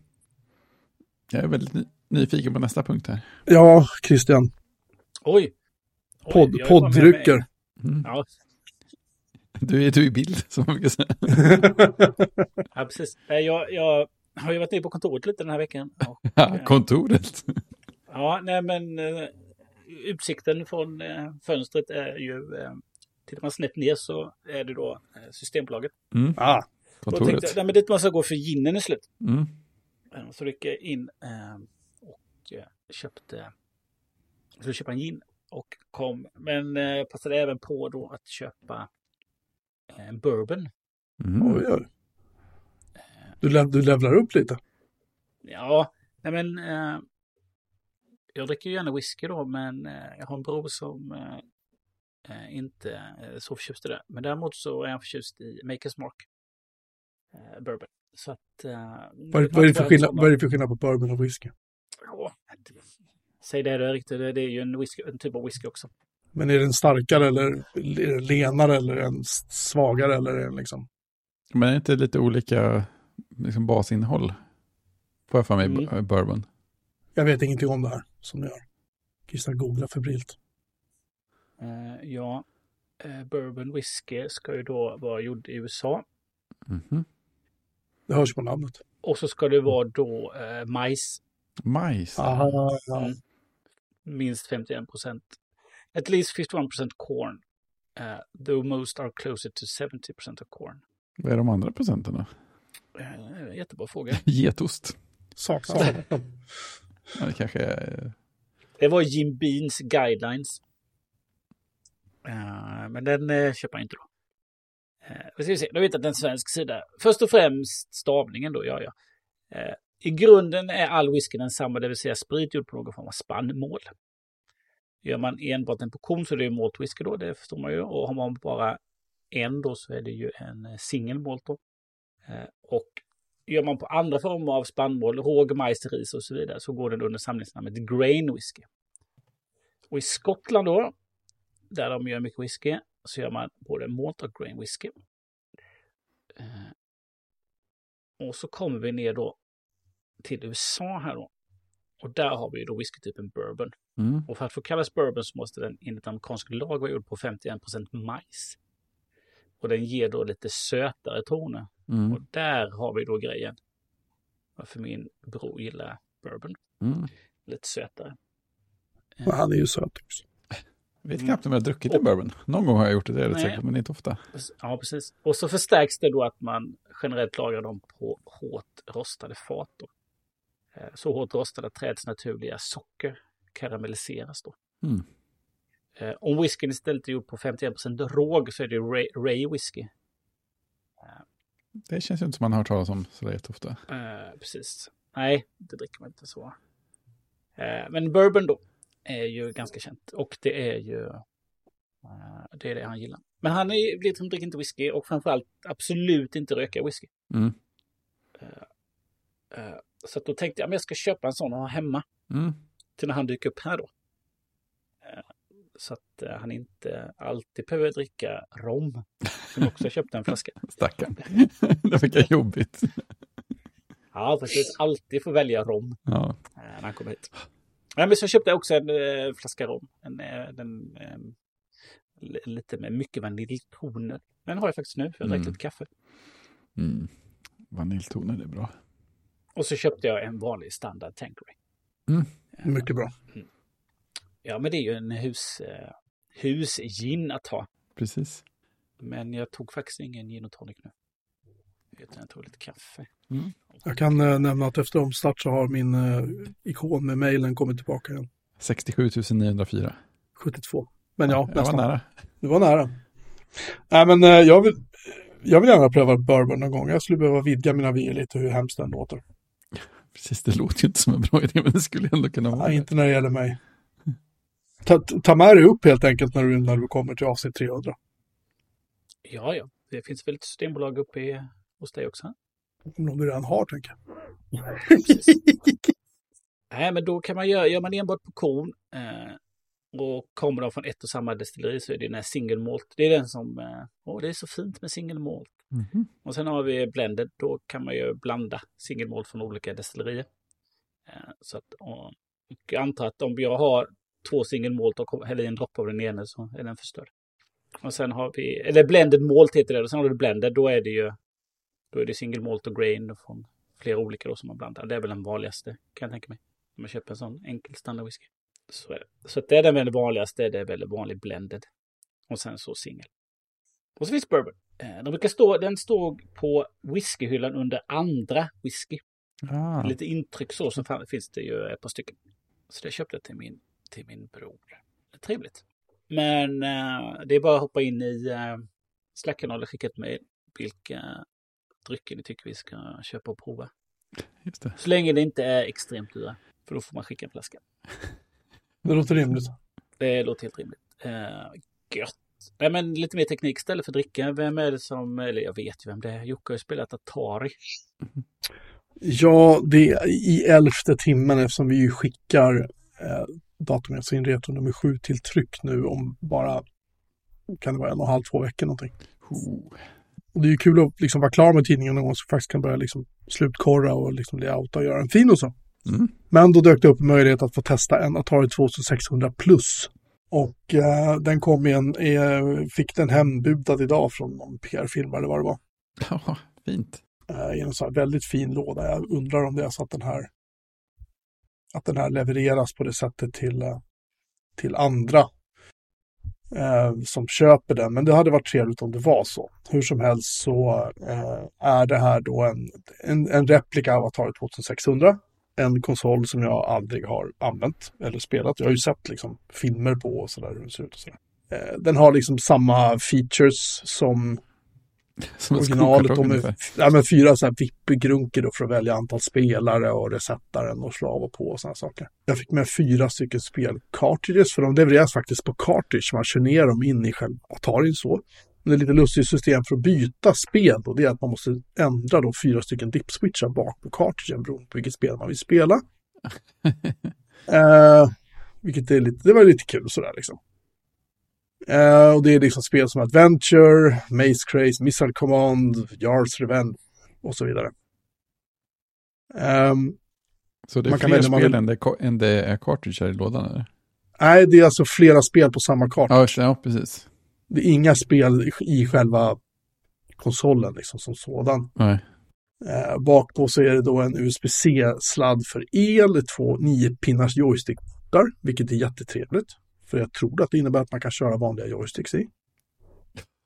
Jag är väldigt ny- nyfiken på nästa punkt här. Ja, Christian, Oj! Oj, jag med mig. poddrycker. Mm. Ja, Du är du är i bild, som man brukar säga. ja, precis. Eh, Jag, jag har ju varit nere på kontoret lite den här veckan. Och, Ja, kontoret. ja, nej men eh, utsikten från eh, fönstret är ju... Eh, tittar man snett ner så är det då eh, Systembolaget. Mm. Ah, jag tänkte, Kontoret. nej men dit måste jag gå för ginen är slut. Mm. Eh, Så gick jag in eh, och eh, köpte, skulle köpa en gin och kom, men eh, passade även på då att köpa eh, en bourbon. Mm. oj, oj. Du, lev, du levlar upp lite. Ja, nej men eh, jag dricker ju gärna whisky då, men eh, jag har en bror som eh, eh, inte är så förtjust i det. Men däremot så är han förtjust i Makers Mark eh, bourbon. Så att... Eh, Vad, vad, är det för skillnad, vad är det för skillnad på bourbon och whisky? Ja, Säg det, det är riktigt. Det det är ju en, whisky, en typ av whisky också. Men är den starkare eller är den lenare eller är den svagare eller är den liksom... Men är det inte lite olika liksom, basinnehåll? Får jag för mig Mm. b- bourbon. Jag vet ingenting om det här som ni gör. Christian googlar febrilt. Eh, ja, eh, bourbon whisky ska ju då vara gjord i USA. Mhm. Det hörs på namnet. Och så ska det vara då eh, majs, Majs. Aha, ja. Mm. Minst 51 procent. At least 51 procent corn. Uh, though most are closer to 70 procent of corn. Vad är de andra procenterna? Uh, jättebra fråga. Getost. Saknas det. Ja, det kanske är... Det var Jim Beans guidelines. Eh, men den uh, köper jag inte då. Uh, vi ska se, jag att det är en svensk sida. Först och främst stavningen då, ja ja. I grunden är all whisky densamma, det vill säga sprit gjord på någon form av spannmål. Gör man enbart en portion så är det ju malt whisky då, det förstår man ju. Och har man bara en då så är det ju en eh, single malt då. Eh, och gör man på andra former av spannmål, råg, majs, ris och så vidare, så går den under samlingsnamnet grain whisky. Och i Skottland då, där de gör mycket whisky, så gör man både malt och grain whisky. Eh, och så kommer vi ner då till USA här då. Och där har vi då whiskytypen bourbon. Mm. Och för att få kallas bourbon så måste den enligt amerikansk lag vara gjord på 51% majs. Och den ger då lite sötare toner. Mm. Och där har vi då grejen. Varför min bror gillar bourbon. Mm. Lite sötare. Men han är ju söt också. Jag vet knappt om jag har druckit en bourbon. Någon gång har jag gjort det, det är jag rätt Nej. säker på, men inte ofta. Ja, precis. Och så förstärks det då att man generellt lagrar dem på hårt rostade fat. Då. Eh, Så hårt rostade att trädets naturliga socker karamelliseras då. Mm. Eh, Om whiskyn istället är gjord på 51% råg så är det Ray, Ray whisky. Det känns ju inte som man har hört talas om sådär jätteofta. Eh, precis. Nej, det dricker man inte så. Eh, men bourbon då är ju ganska känt och det är ju eh, det är det han gillar. Men han är, liksom, dricker inte whisky och framförallt absolut inte röka whisky. Mm. Eh, så då tänkte jag att jag ska köpa en sån och ha hemma Mm. till när han dyker upp här då. Eh, så att eh, han inte alltid behöver dricka rom. Som också köpte en flaska. Stackarn. det verkar jobbigt. Ja, precis. Alltid får välja rom. Ja. eh, när han kommer hit. Ja, men så köpte jag också en flaska rom. En, den, li- lite med mycket vaniljtoner. Den har jag faktiskt nu, för jag drack Mm. lite kaffe. Mm. Vaniljtoner, det är bra. Och så köpte jag en vanlig standard Tanqueray. Mm. Mycket bra. Ja, men det är ju en hus, eh, husgin att ha. Precis. Men jag tog faktiskt ingen gin och tonic nu. Utan jag tog lite kaffe. Jag kan eh, nämna att efter omstart så har min eh, ikon med mejlen kommit tillbaka igen. 67 904. 72. Men ja, jag var nästan. nära. Det var nära. Nej, men eh, jag vill, jag vill gärna pröva bourbon någon gång. Jag skulle behöva vidga mina vyer lite hur hemskt den låter. Precis, det låter ju inte som en bra idé, men det skulle ändå kunna vara Nej, inte när det gäller mig. Ta, ta med dig upp helt enkelt när du, när du kommer till avsnitt 300. Ja, ja. Det finns väl ett systembolag uppe i, hos dig också? Om du redan har, tänker jag. Nej, men då kan man göra, gör man enbart på korn eh, och kommer de från ett och samma destilleri så är det den här single malt. Det är den som, eh, åh det är så fint med single malt. Mhm. Och sen har vi blended, då kan man ju blanda single malt från olika destillerier. Eh, så att, och jag antar att om jag har två single malt och häller i en droppe av den ena så är den förstörd. Och sen har vi, eller blended malt heter det, och sen har du blended, då är det ju då är det single malt och grain från flera olika då som man blandar. Det är väl den vanligaste kan jag tänka mig. Om man köper en sån enkel standard whisky. Så är det. Så det är den väldigt vanligaste, det är väldigt vanlig blended. Och sen så singel. Och så finns bourbon. Eh, De brukar stå, den står på whiskyhyllan under andra whisky. Ah, Lite intryck så, så finns det ju ett par stycken. Så det köpte jag till min, till min bror. Det är trevligt. Men eh, det är bara att hoppa in i eh, Slacken eller skicka ett mejl vilka drycker ni tycker vi ska köpa och prova. Så länge det inte är extremt dyra. För då får man skicka en flaska. Det låter rimligt. Det låter helt rimligt. Uh, gött. Nej, men lite mer teknik istället för dricka. Vem är det som, eller jag vet ju vem det är. Jocke har ju spelat Atari. Ja, det är i elfte timmen eftersom vi ju skickar eh, datummässig retro nummer sju till tryck nu om bara, kan det vara en och en halv, två veckor någonting. Oh. Och det är ju kul att liksom vara klar med tidningen någon gång så faktiskt kan börja liksom slutkorra och liksom layouta och göra en fin och så. Mm. Men då dök det upp en möjlighet att få testa en Atari 2600 Plus. Och eh, den kom igen, eh, fick den hembudad idag från någon PR-film eller vad det var. Ja, fint. Eh, I en sån här väldigt fin låda. Jag undrar om det är så att den här att den här levereras på det sättet till, eh, till andra eh, som köper den. Men det hade varit trevligt om det var så. Hur som helst så eh, är det här då en, en, en replika av Atari 2600. En konsol som jag aldrig har använt eller spelat. Jag har ju sett liksom filmer på och sådär hur den ser ut och sådär. Eh, den har liksom samma features som Som originalet. De är, ja, men fyra så här VIP-grunker då för att välja antal spelare och resettaren och slå av och på och sådana saker. Jag fick med fyra stycken spelcartridges för de levereras faktiskt på cartridge. Man kör ner dem in i själva Atarin så. Det är lite lustigt system för att byta spel och det är att man måste ändra då fyra stycken dip-switchar bak på cartridgen beroende på vilket spel man vill spela. eh, vilket är lite, det var lite kul sådär liksom. Eh, och det är liksom spel som Adventure, Maze Craze, Missile Command, Jarls Revenge och så vidare. Ehm, Så det är Man fler om man spel vill- än det, än det är cartridge här i lådan? Eller? nej, det är alltså flera spel på samma karta. Ja, ja, precis. Det är inga spel i- själva konsolen liksom som sådan. Nej. Eh, bak på så är det då en USB-C-sladd för el, två 9-pinnars joystickportar, vilket är jättetrevligt. För jag tror att det innebär att man kan köra vanliga joysticks i.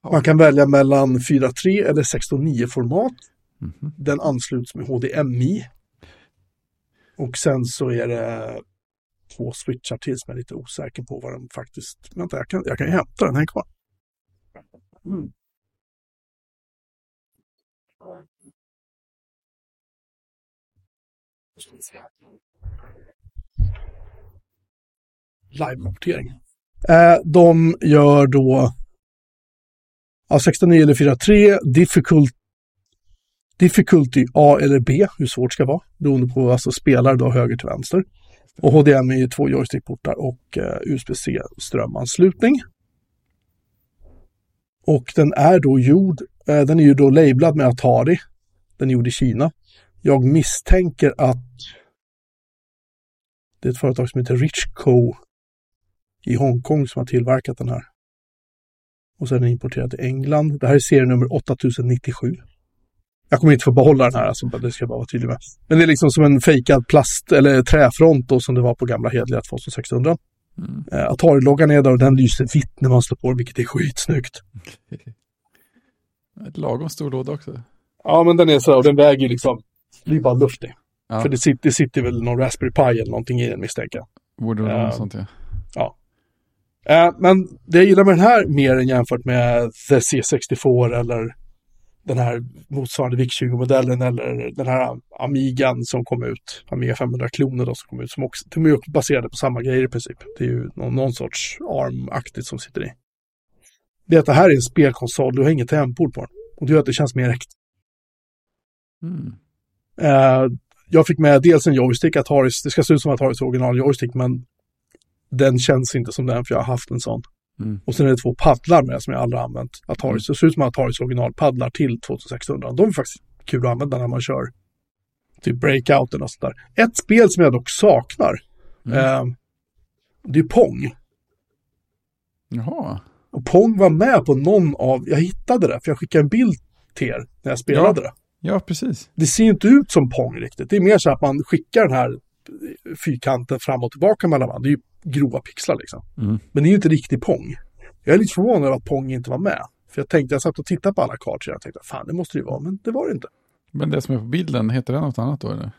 Ja. Man kan välja mellan 4.3 eller 16.9-format. Mhm. Den ansluts med HDMI. Och sen så är det två switchar till som jag är lite osäker på vad de faktiskt... Vänta, jag kan, jag kan hämta den. Häng kvar. Mm. Live-rapportering. Eh, de gör då ja, 69 eller 4.3, difficult, difficulty A eller B, hur svårt det ska vara, beroende på alltså spelar då höger till vänster. Och HDMI är två joystickportar och eh, USB-C strömanslutning. Och den är då gjord, eh, den är ju då lablad med Atari. Den är gjord i Kina. Jag misstänker att det är ett företag som heter Richco i Hongkong som har tillverkat den här. Och sen är den importerad till England. Det här är serienummer 8097. Jag kommer inte få behålla den här, alltså, det ska jag bara vara tydlig med. Men det är liksom som en fejkad plast eller träfront då, som det var på gamla hederliga 2600. Mm. Eh, Atari-loggan är där och den lyser vitt när man slår på den, vilket är skitsnyggt. Ett lagom stor låda också. Ja, men den är så och den väger ju liksom, det blir bara luft i. Ja, För det sitter, det sitter väl någon Raspberry Pi eller någonting i den misstänker jag. borde vara ja. något sånt ja. Eh, men det jag gillar med den här mer än jämfört med The C64 eller den här motsvarande VIC-20-modellen eller den här Amigan som kom ut, Amiga 500-klonen då som kom ut, som också, de är också baserade på samma grejer i princip. Det är ju någon, någon sorts ARM-aktigt som sitter i. Det är att det här är en spelkonsol, du har inget tangentbord på den. Och det gör att det känns mer äkta. Mm. Eh, jag fick med dels en joystick, Ataris, det ska se ut som Ataris original joystick, men den känns inte som den för jag har haft en sån. Mm. Och sen är det två paddlar med som jag aldrig använt. Ataris, det ser ut som Ataris originalpaddlar till 2600. De är faktiskt kul att använda när man kör typ breakouten och sådär. Ett spel som jag dock saknar, Mm. eh, det är Pong. Jaha. Och Pong var med på någon av, jag hittade det, för jag skickade en bild till er när jag spelade det. Ja, precis. Det ser inte ut som Pong riktigt. Det är mer så att man skickar den här fyrkanten fram och tillbaka mellan varandra. Det är ju grova pixlar liksom. Mm. Men det är ju inte riktigt Pong. Jag är lite förvånad över att Pong inte var med. För jag tänkte, jag satt och tittade på alla cards och jag tänkte, fan det måste det ju vara, men det var det inte. Men det som är på bilden, heter det något annat då eller?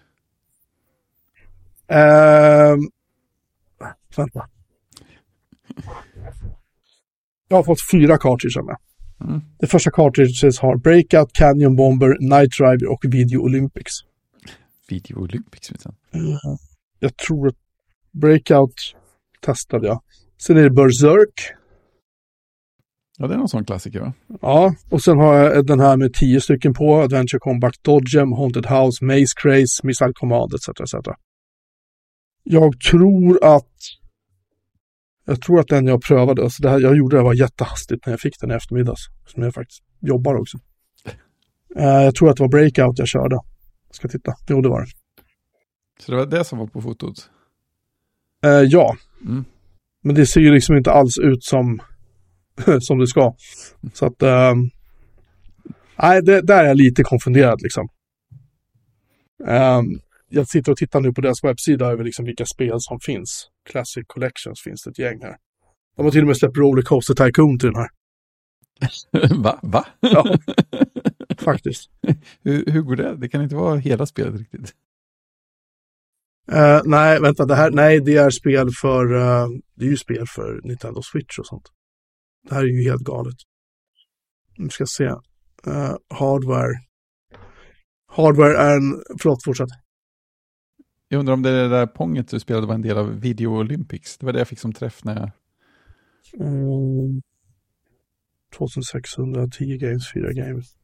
Ehm... Vänta. Jag har fått fyra cartridges med. Mm. Det första cartridges har Breakout, Canyon Bomber, Night Driver och Video Olympics. Video Olympics minsann. Jag tror att Breakout testade jag. Sen är det Berserk. Ja, det är någon sån klassiker va? Ja, och sen har jag den här med tio stycken på. Adventure Combat Dodgem, Haunted House, Maze Craze, Missile Command etc. etc. Jag tror att jag tror att den jag prövade, alltså det här, jag gjorde det var jättehastigt när jag fick den i eftermiddags. Som jag faktiskt jobbar också. Eh, jag tror att det var Breakout jag körde. Ska titta. Jo, det var det. Så det var det som var på fotot? Eh, ja, Mm. men det ser ju liksom inte alls ut som, som det ska. Så att, ehm, Nej, det, där är jag lite konfunderad liksom. Um, jag sitter och tittar nu på deras webbsida över liksom vilka spel som finns. Classic Collections finns det ett gäng här. De har till och med släppt Rollercoaster Tycoon till den här. Va? Va? Ja, faktiskt. hur, hur går det? Det kan inte vara hela spelet riktigt. Uh, nej, vänta, det här, nej, det är spel för, uh, det är ju spel för Nintendo Switch och sånt. Det här är ju helt galet. Nu ska se. Uh, hardware. Hardware är en, förlåt, fortsätt. Jag undrar om det där ponget du spelade var en del av Video Olympics. Det var det jag fick som träff när jag... Mm. 2610 games, 4 games.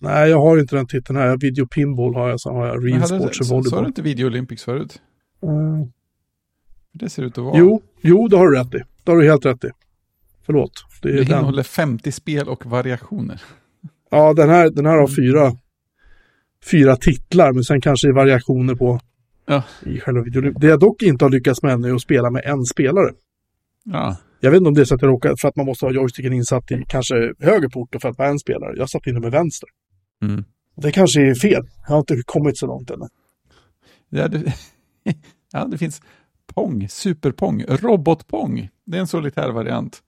Nej, jag har inte den titeln här. Video Pinball har jag, så har jag Real Sports och Volleyball. Sa du inte Video Olympics förut? Mm. Det ser ut att vara. Jo, jo, det har du rätt i. Det har du helt rätt i. Förlåt. Det, det innehåller 50 spel och variationer. Ja, den här, den här har fyra, fyra titlar, men sen kanske variationer på ja. i själva videon. Det jag dock inte har lyckats med är att spela med en spelare. Ja. Jag vet inte om det är så att jag råkar, för att man måste ha joysticken insatt i kanske höger port och för att vara en spelare. Jag satt inne med vänster. Mm. Det kanske är fel. Jag har inte kommit så långt ännu. Ja, det, ja, det finns Pong, Superpong, Robotpong. Det är en solitär variant.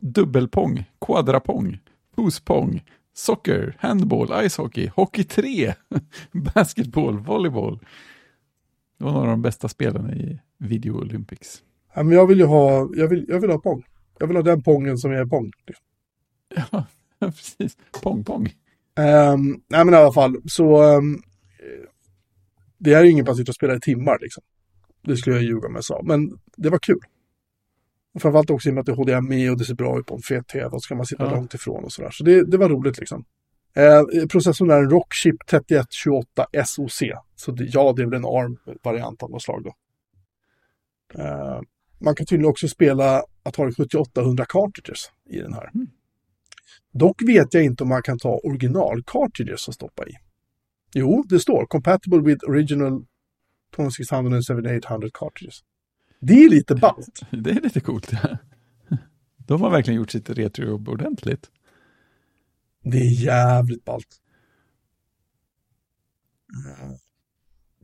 Dubbelpong, Quadrapong, Puspong, Soccer, Handball, Icehockey, Hockey 3, Basketball, Volleyboll. Det var några av de bästa spelen i Video Olympics. Ja, men jag vill ju ha, jag vill, jag vill ha Pong. Jag vill ha den Pongen som är Pong. Ja, precis. Pong, Pong. Um, nej men i alla fall, så um, det är ju ingen man sitter och spelar i timmar liksom. Det skulle jag ljuga om jag sa, men det var kul. Och framförallt också i och med att det är HDMI och det ser bra ut på en fet tv och så kan man sitta ja. långt ifrån och sådär. Så det, det var roligt liksom. Eh, processorn är en Rockchip 3128 SoC. Så det, ja, det är väl en ARM-variant av något slag då. Eh, man kan tydligen också spela Atari 7800 cartridges i den här. Mm. Dock vet jag inte om man kan ta original-cartridges och stoppa i. Jo, det står compatible with original 2600 and 7800 cartridges. Det är lite ballt. Det är lite coolt. Ja. De har verkligen gjort sitt retrojobb ordentligt. Det är jävligt ballt.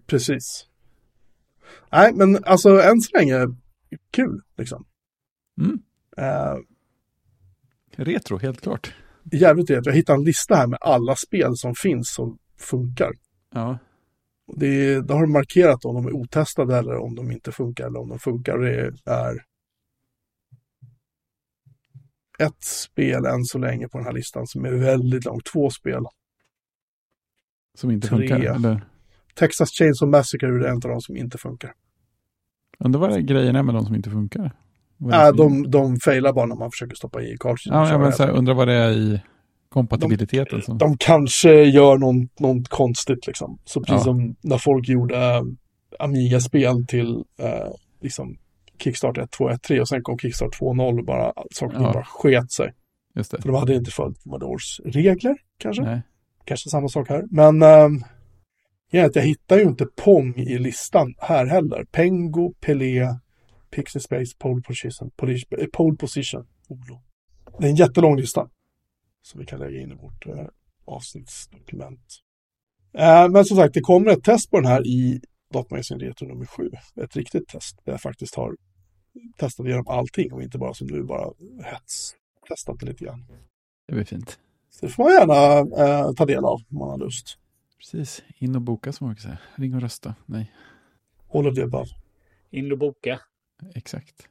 Precis. Nej, men alltså än så länge kul liksom. Mm. Uh, retro, helt klart. Jävligt retro. Jag hittade en lista här med alla spel som finns som funkar. Ja. Det, det har markerat om de är otestade eller om de inte funkar eller om de funkar. Det är ett spel än så länge på den här listan som är väldigt långt. Två spel. Som inte Tre. funkar? Eller? Texas Chainsaw Massacre är en av de som inte funkar. Undrar vad grejen är med de som inte funkar? Äh, de, de failar bara när man försöker stoppa i cartridgen. Ja, men så här, undrar vad det är i kompatibiliteten. De, som... de kanske gör något, något konstigt liksom. Så precis ja. som när folk gjorde Amiga-spel till eh, liksom Kickstart 1, 2, 1, 3 och sen kom Kickstart 2.0 och bara saker ja. bara sket sig. Just det. För de hade inte följt Commodores regler kanske. Nej. Kanske samma sak här. Men ja, jag hittar ju inte Pong i listan här heller. Pengo, Pelé, Pixel Space, Pole Position, Pole, eh, pole position. Det är en jättelång lista. Som vi kan lägga in i vårt äh, avsnittsdokument. Äh, men som sagt, det kommer ett test på den här i Datamagasin Retro nummer 7. Ett riktigt test där jag faktiskt har testat igenom allting och inte bara som du bara hets testat det lite grann. Det blir fint. Så det får man gärna eh, ta del av om man har lust. Precis, in och boka som man kan säga. Ring och rösta. Nej. All of the above. In och boka. Exakt.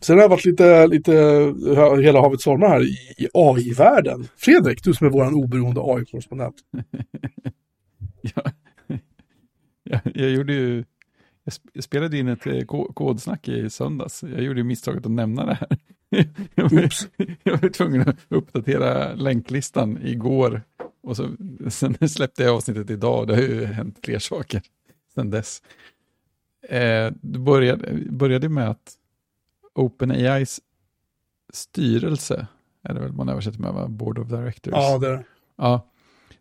Sen har jag varit lite, lite hela havet stormar här i, i AI-världen. Fredrik, du som är vår oberoende AI-korrespondent. ja. jag, jag gjorde ju jag spelade in ett eh, kodsnack i söndags. Jag gjorde misstaget att nämna det här. jag var tvungen att uppdatera länklistan igår. Och så, sen släppte jag avsnittet idag. Det har ju hänt fler saker sedan dess. Eh, det började, började med att OpenAIs styrelse, är det väl man översätter med, va? Board of Directors. Ja, det är Ja,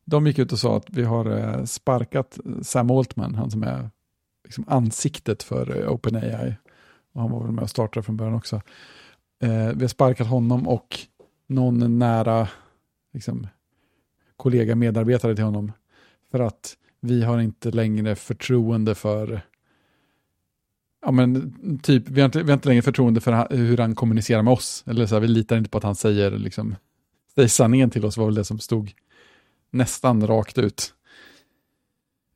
de gick ut och sa att vi har eh, sparkat Sam Altman, han som är liksom ansiktet för eh, OpenAI. Och han var väl med och startade från början också. Eh, vi har sparkat honom och någon nära liksom, kollega, medarbetare till honom. För att vi har inte längre förtroende för Ja men typ, vi har, inte, vi har inte längre förtroende för hur han kommunicerar med oss. Eller så här, vi litar inte på att han säger, liksom, säger sanningen till oss, var väl det som stod nästan rakt ut.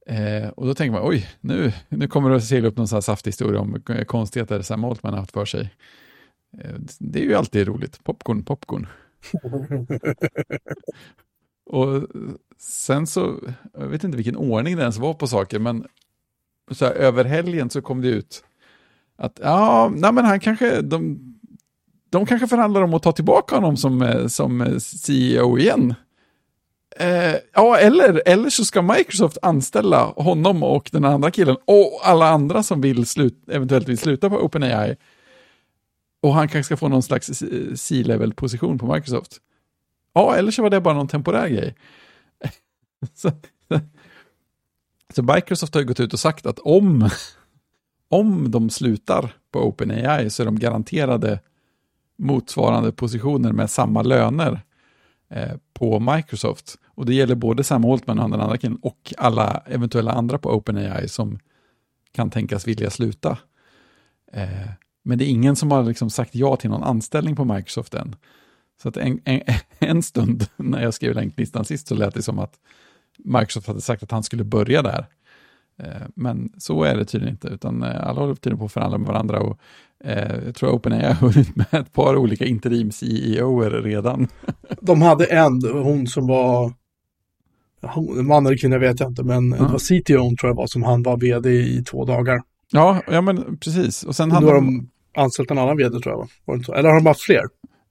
Eh, och då tänker man, oj, nu, nu kommer det att segla upp någon sån här saftig historia om konstigheter Sam Altman har haft för sig. Eh, det är ju alltid roligt, popcorn, popcorn. och sen så, jag vet inte vilken ordning det ens var på saker, men så här, över helgen så kom det ut att ja, nej men han kanske, de, de kanske förhandlar om att ta tillbaka honom som, eh, som CEO igen. Eh, ja, eller, eller så ska Microsoft anställa honom och den andra killen och alla andra som vill slut, eventuellt vill sluta på OpenAI. Och han kanske ska få någon slags C-level-position på Microsoft. Ja, eller så var det bara någon temporär grej. så, så Microsoft har ju gått ut och sagt att om om de slutar på OpenAI så är de garanterade motsvarande positioner med samma löner Eh, på Microsoft. Och det gäller både Sam Altman och den andra killen och alla eventuella andra på OpenAI som kan tänkas vilja sluta. Eh, men det är ingen som har liksom sagt ja till någon anställning på Microsoft än. Så att en, en, en stund när jag skrev länklistan sist så lät det som att Microsoft hade sagt att han skulle börja där. Eh, men så är det tydligen inte, utan eh, alla håller tydligen på att förhandla med varandra och eh, jag tror OpenAI har hunnit med ett par olika interim-CEOer redan. De hade en, hon som var, hon, man eller kvinna vet jag inte, men mm. det var CTO tror jag var, som han var vd i två dagar. Ja, ja men precis. Och sen hade de anställt en annan vd tror jag, var det så? Eller har de haft fler?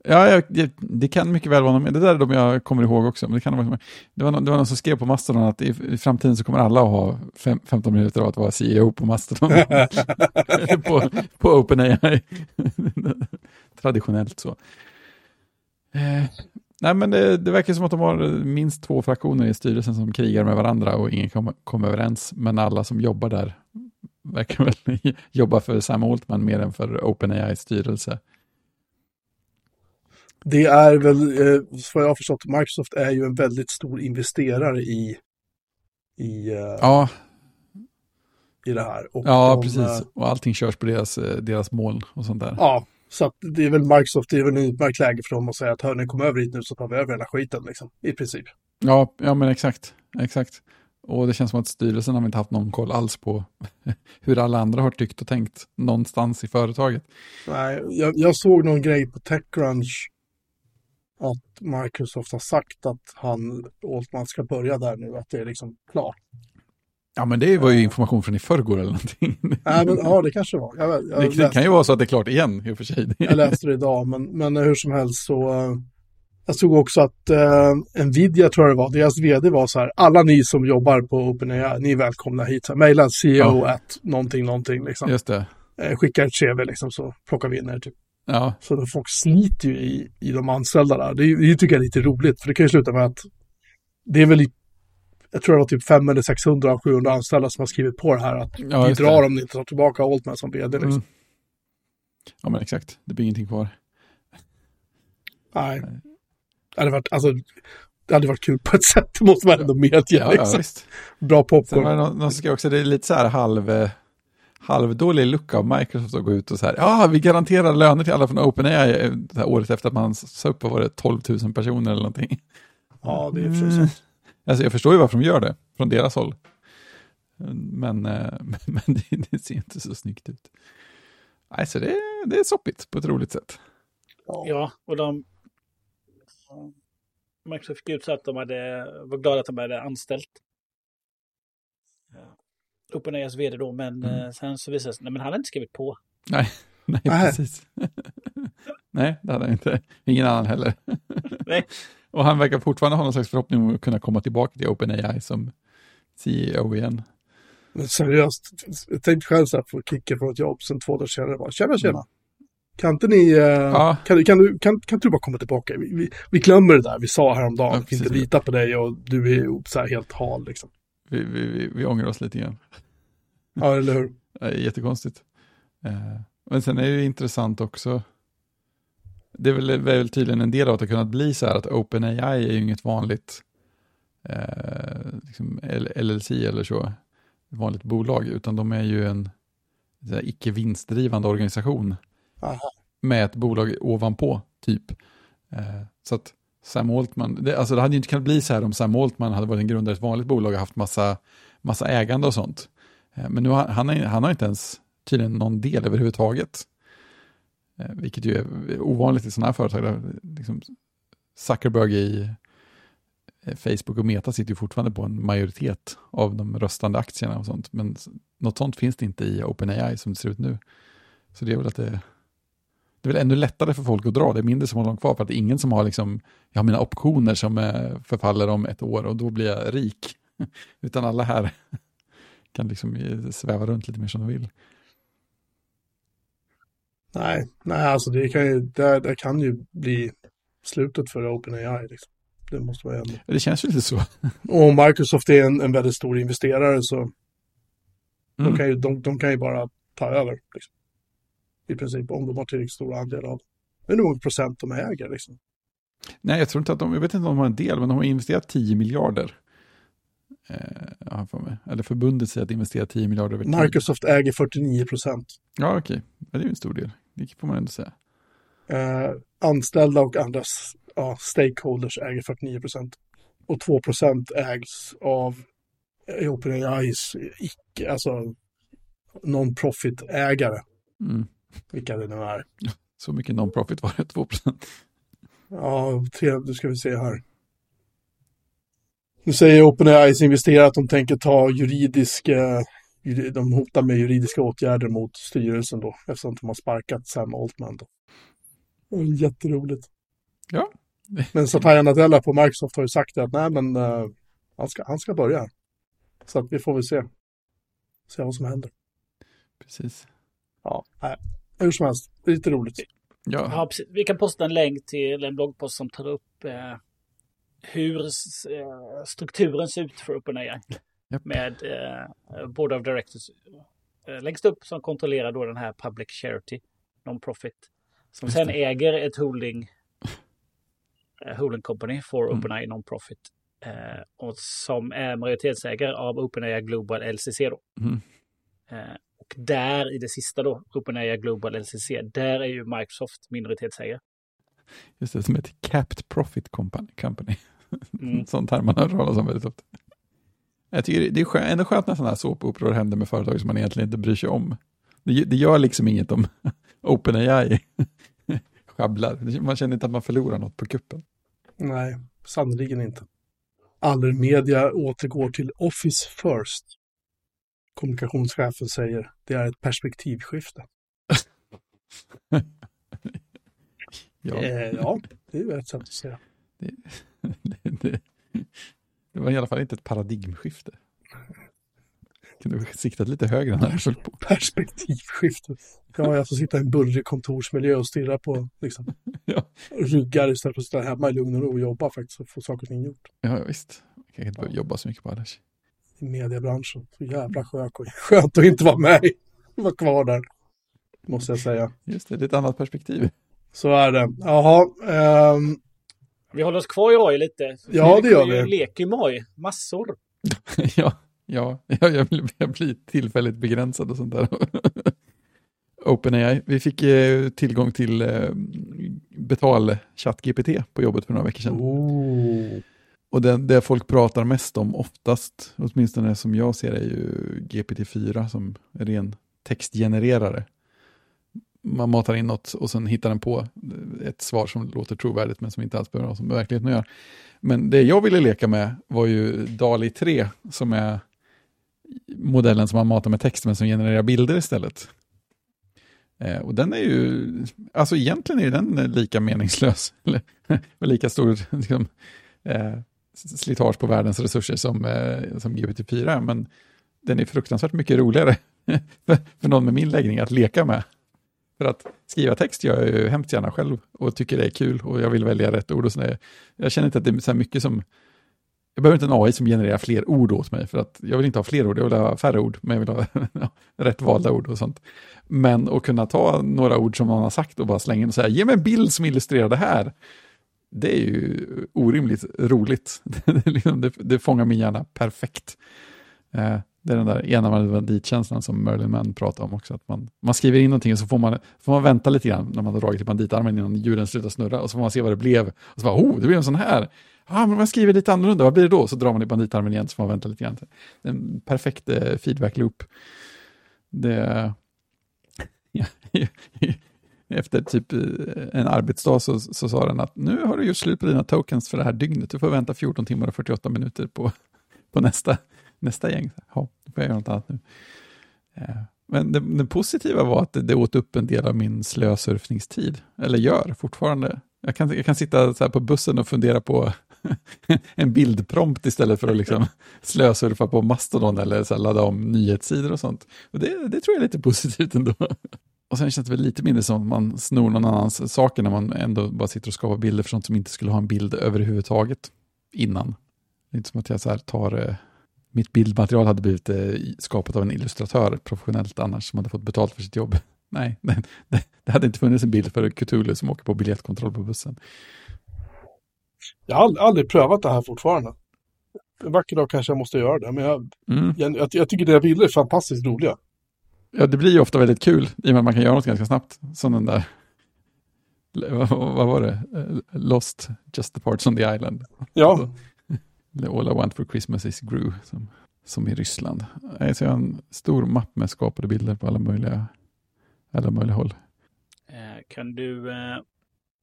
Ja, jag, det kan mycket väl vara någon, det där är de jag kommer ihåg också. Men det, kan vara, det, var någon, det var någon som skrev på Mastodon att i, i framtiden så kommer alla att ha fem, 15 minuter av att vara CEO på Mastodon. på, på OpenAI. Traditionellt så. Eh, nej, men det, det, verkar som att de har minst två fraktioner i styrelsen som krigar med varandra och ingen kommer kom överens. Men alla som jobbar där verkar väl jobba för Sam Altman mer än för OpenAIs styrelse. Det är väl, eh, vad jag har förstått, Microsoft är ju en väldigt stor investerare i, i, eh, ja. i det här. Och ja, de, precis. Eh, och allting körs på deras, eh, deras moln och sånt där. Ja, så att det är väl Microsoft, det är väl en utmärkt läge för dem att säga att hörni, kom över hit nu så tar vi över hela skiten, liksom, i princip. Ja, ja men exakt, exakt. Och det känns som att styrelsen har inte haft någon koll alls på hur alla andra har tyckt och tänkt någonstans i företaget. Nej, jag, jag såg någon grej på Techcrunch att Microsoft har sagt att han, Altman ska börja där nu, att det är liksom klart. Ja, men det var ju information från i förrgår eller någonting. Nej, men, ja, det kanske var. Jag, jag det, det, kan ju vara så att det är klart igen, i och för sig. jag läste det idag, men, men hur som helst så... Uh, jag såg också att uh, Nvidia, tror jag det var, deras vd var så här, alla ni som jobbar på OpenAI, ni är välkomna hit. Maila CEO ja. at någonting, någonting liksom. Just det. Uh, skicka ett CV liksom, så plockar vi in er typ. Ja. Så folk sliter ju i, i de anställda där. Det, det tycker jag är lite roligt, för det kan ju sluta med att det är väl, jag tror det var typ 500 eller 600 700 anställda som har skrivit på det här att ja, vi drar det. om ni inte tar tillbaka Altman som vd. Liksom. Mm. Ja men exakt, det blir ingenting kvar. Nej. Det hade varit, alltså, det hade varit kul på ett sätt, det måste man ändå medge. Ja, liksom. ja. Bra popcorn. Sen någon, någon också, det är lite så här halv eh, halvdålig lucka av Microsoft att gå ut och så här, ja, vi garanterar löner till alla från OpenAI eh, året efter att man sa upp, var det, 12 000 personer eller någonting. Ja, det är precis mm. Alltså jag förstår ju varför de gör det, från deras håll. Men, eh, men det, det ser inte så snyggt ut. Nej, så det, det är soppigt på ett roligt sätt. Ja, och de... Microsoft fick ut så att de hade, var glada att de hade anställt OpenAIs vd då, men mm. Eh, sen så visade det sig, nej men han hade inte skrivit på. Nej, nej precis. nej, det hade han inte. Ingen annan heller. nej. Och han verkar fortfarande ha någon slags förhoppning om att kunna komma tillbaka till OpenAI som CEO igen. Men seriöst, jag tänkte själv så här, få kicka från ett jobb, sen två dagar senare bara, tjena tjena. Mm. Kan inte ni, eh, ja. kan, kan, du, kan, kan du bara komma tillbaka? Vi, vi, vi glömmer det där vi sa häromdagen, ja, vi inte litar på dig och du är så här helt hal liksom. Vi, vi, vi, vi ångrar oss lite grann. Ja, eller hur? Jättekonstigt. Eh, men sen är det intressant också. Det är väl, väl tydligen en del av att det kunnat bli så här att OpenAI är ju inget vanligt eh, liksom LLC eller så, vanligt bolag, utan de är ju en icke vinstdrivande organisation Aha. med ett bolag ovanpå, typ. Eh, så att Sam Altman, det, alltså det hade ju inte kunnat bli så här om Sam Altman hade varit en grundare i ett vanligt bolag och haft massa, massa ägande och sånt. Eh, men nu har han, han har inte ens tydligen någon del överhuvudtaget. Eh, vilket ju är ovanligt i sådana här företag. Där liksom Zuckerberg i eh, Facebook och Meta sitter ju fortfarande på en majoritet av de röstande aktierna och sånt. Men något sånt finns det inte i OpenAI som det ser ut nu. Så det är väl att det, det är väl ännu lättare för folk att dra. Det är mindre som har långt kvar för att det är ingen som har liksom, jag har mina optioner som eh, förfaller om ett år och då blir jag rik. Utan alla här kan liksom sväva runt lite mer som de vill. Nej, nej alltså det kan ju, det, det kan ju bli slutet för OpenAI. Liksom. Det måste vara ändå. Det känns ju lite så. Och om Microsoft är en, en väldigt stor investerare så mm. de, kan ju, de, de, kan ju bara ta över. Liksom. I princip, om de har tillräckligt stor andel av Men hur många procent de äger liksom. Nej, jag tror inte att de, jag vet inte om de har en del, men de har investerat 10 miljarder. Eh, för mig. Eller förbundet sig att investera 10 miljarder över tid. Microsoft äger 49 procent. Ja, okej. Okay. Det är ju en stor del. Det får man ändå säga. Eh, anställda och andra ja, stakeholders äger 49 procent. Och 2 procent ägs av OpenAIs icke, alltså non-profit-ägare. Mm. Vilka det nu är. Så mycket non-profit var det, 2 procent. Ja, tre, nu ska vi se här. Nu säger OpenAIs investerare att de tänker ta juridiska de hotar med juridiska åtgärder mot styrelsen då, eftersom de har sparkat Sam Altman. Då. Jätteroligt. Ja. men Satya Nadella på Microsoft har ju sagt att nej, men uh, han, ska, han ska börja. Så att vi får väl se. Se vad som händer. Precis. Ja, nej. hur som helst, lite roligt. Ja. ja precis. Vi kan posta en länk till en bloggpost som tar upp eh, hur eh, strukturen ser ut för OpenAI. Yep. Med eh, Board of Directors eh, längst upp som kontrollerar då den här Public Charity Non-Profit. Som sen äger ett holding, eh, holding company for mm. OpenAI Non-Profit. Eh, och som är majoritetsägare av OpenAI Global LCC då. Mm. Eh, och där i det sista då, OpenAI Global LCC, där är ju Microsoft minoritetsägare. Just det, som ett Capped Profit Company. Mm. Sånt här man hör talas om väldigt ofta. Jag tycker det är skön, ändå skönt när sådana här såpoperor händer med företag som man egentligen inte bryr sig om. Det, det gör liksom inget om OpenAI sjabblar. Man känner inte att man förlorar något på kuppen. Nej, sannerligen inte. Allermedia återgår till Office First. Kommunikationschefen säger det är ett perspektivskifte. ja. Eh, ja, det är ett sätt att säga. Det, det, det, det var i alla fall inte ett paradigmskifte. Kunde du siktat lite högre än här på. Perspektivskifte. Ja, jag får sitta i en bullrig kontorsmiljö och stirra på liksom, ja. ryggar istället för att sitta hemma i lugn och ro och jobba faktiskt och få saker och ting gjort. Ja, visst. Jag kan inte ja. jobba så mycket på annars. I mediebranschen. Så jävla skönt, skönt att inte vara med. Vara kvar där. Måste jag säga. Just det, det är ett annat perspektiv. Så är det. Jaha. Um, vi håller oss kvar i AI lite. Ja, det gör vi. Vi leker med AI massor. ja, ja, jag, jag blir tillfälligt begränsad och sånt där. OpenAI, vi fick eh, tillgång till eh, betal ChatGPT på jobbet för några veckor sedan. Oh. Och det, det folk pratar mest om oftast, åtminstone som jag ser är ju GPT-4 som ren textgenererare man matar in något och sen hittar den på ett svar som låter trovärdigt men som inte alls behöver ha med verkligheten att göra. Men det jag ville leka med var ju DALI 3 som är modellen som man matar med text men som genererar bilder istället. Eh, och den är ju, alltså egentligen är den lika meningslös, eller lika stor liksom, eh, slitage på världens resurser som, eh, som GPT-4, men den är fruktansvärt mycket roligare för, för någon med min läggning att leka med. För att skriva text gör jag ju hemskt gärna själv och tycker det är kul och jag vill välja rätt ord och sådär. Jag känner inte att det är så mycket som jag behöver inte en AI som genererar fler ord åt mig, för att jag vill inte ha fler ord, jag vill ha färre ord, men jag vill ha rätt valda ord och sånt. Men att kunna ta några ord som någon har sagt och bara slänga in och säga, ge mig en bild som illustrerar det här. Det är ju orimligt roligt. det, liksom, det, det fångar min hjärna perfekt. Eh, det är den där enarmade banditkänslan som Merlin Mann pratar om också. Att man, man skriver in någonting och så får man, får man vänta lite grann när man har dragit i banditarmen innan hjulen slutar snurra och så får man se vad det blev. Och så bara, oh, det blev en sån här. Ja, ah, men om jag skriver lite annorlunda, vad blir det då? Så drar man i banditarmen igen så får man vänta lite grann. En perfekt eh, feedback-loop. Det... Efter typ eh, en arbetsdag så, så sa den att nu har du gjort slut på dina tokens för det här dygnet. Du får vänta 14 timmar och 48 minuter på, på nästa, nästa gäng. Ja, då får jag göra något annat nu. Eh, men det, det positiva var att det, det åt upp en del av min slösurfningstid. Eller gör fortfarande. Jag kan, jag kan sitta så på bussen och fundera på en bildprompt istället för att liksom slösurfa på Mastodon eller så ladda om nyhetssidor och sånt. Och det, det tror jag är lite positivt ändå. Och sen känns det väl lite mindre som att man snor någon annans saker när man ändå bara sitter och skapar bilder för sånt som inte skulle ha en bild överhuvudtaget innan. Det är inte som att jag så här tar, eh, mitt bildmaterial hade blivit eh, skapat av en illustratör professionellt annars som hade fått betalt för sitt jobb. Nej, det, det, det hade inte funnits en bild för Cthulhu som åker på biljettkontroll på bussen. Jag har aldrig prövat det här fortfarande. En vacker dag kanske jag måste göra det, men jag, mm. jag, jag, jag tycker dina bilder är fantastiskt roliga. Ja, det blir ju ofta väldigt kul i och med att man kan göra något ganska snabbt. Som den där, vad var det? Lost just the parts on the island. Ja. All I want for Christmas is Gru, som, som i Ryssland. Jag ser en stor mapp med skapade bilder på alla möjliga, alla möjliga håll. Eh, kan du eh,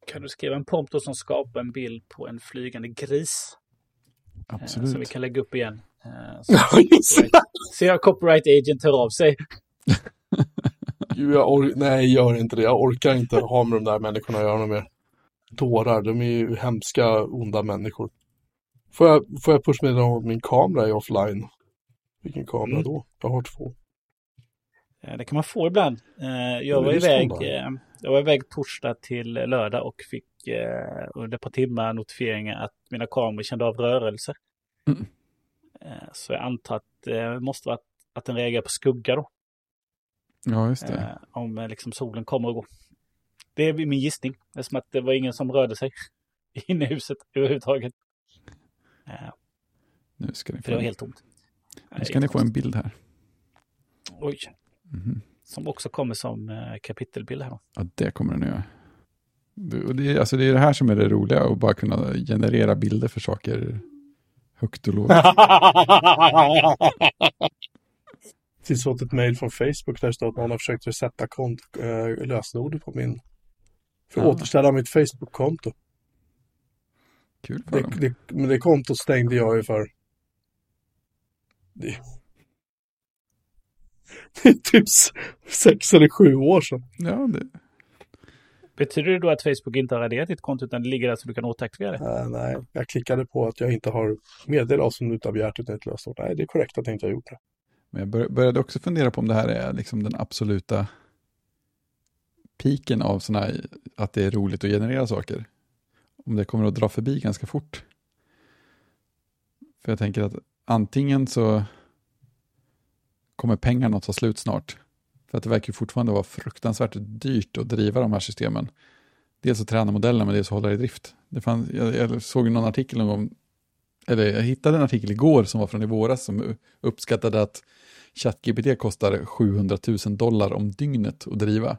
kan du skriva en prompt som skapar en bild på en flygande gris? Eh, Absolut. Som vi kan lägga upp igen. Så jag copyright agent hör av sig. Gud, jag Nej, gör inte det. Jag orkar inte ha med de där människorna att göra mer. Dårar, de är ju hemska, onda människor. Får jag, får jag pushmeddelande om min kamera är offline? Vilken kamera mm. då? Jag har två. Det kan man få ibland. Eh, jag var iväg jag var iväg torsdag till lördag och fick eh, under ett par timmar notifieringar att mina kameror kände av rörelse. Mm. Eh, så jag antar att det måste vara att, att den reagerar på skugga då. Ja, just det. Eh, om eh, liksom solen kommer och går. Det är min gissning. Det är som att det var ingen som rörde sig inne i huset överhuvudtaget. Eh, nu ska ni få, för det var helt tomt. Nu ska ni få en bild här. Oj. Mm -hmm. Som också kommer som eh, kapitelbild här. Ja, det kommer den göra. Det, det, alltså det är det här som är det roliga, att bara kunna generera bilder för saker högt och lågt. Tills fått ett mail från Facebook där det står att någon har försökt resetta kont äh, lösenordet på min... För att ja. återställa mitt Facebook-konto. Kul för det, dem. Det, men det kontot stängde jag ju för... Det, det är typ sex eller sju år sedan. Ja, det... Betyder det då att Facebook inte har raderat ditt konto utan det ligger där så du kan återaktivera det? Äh, nej, jag klickade på att jag inte har meddelat som du inte har begärt utan ett lösenord. Nej, det är korrekt att jag inte har gjort det. Men jag började också fundera på om det här är liksom den absoluta piken av sådana här, att det är roligt att generera saker. Om det kommer att dra förbi ganska fort. För jag tänker att antingen så kommer pengarna att ta slut snart. För att det verkar fortfarande vara fruktansvärt dyrt att driva de här systemen. Dels att träna modellerna men dels att hålla det i drift. Det fanns, jag, jag såg någon artikel någon gång, eller jag hittade en artikel igår som var från i våras som uppskattade att ChatGPT kostar 700 000 dollar om dygnet att driva.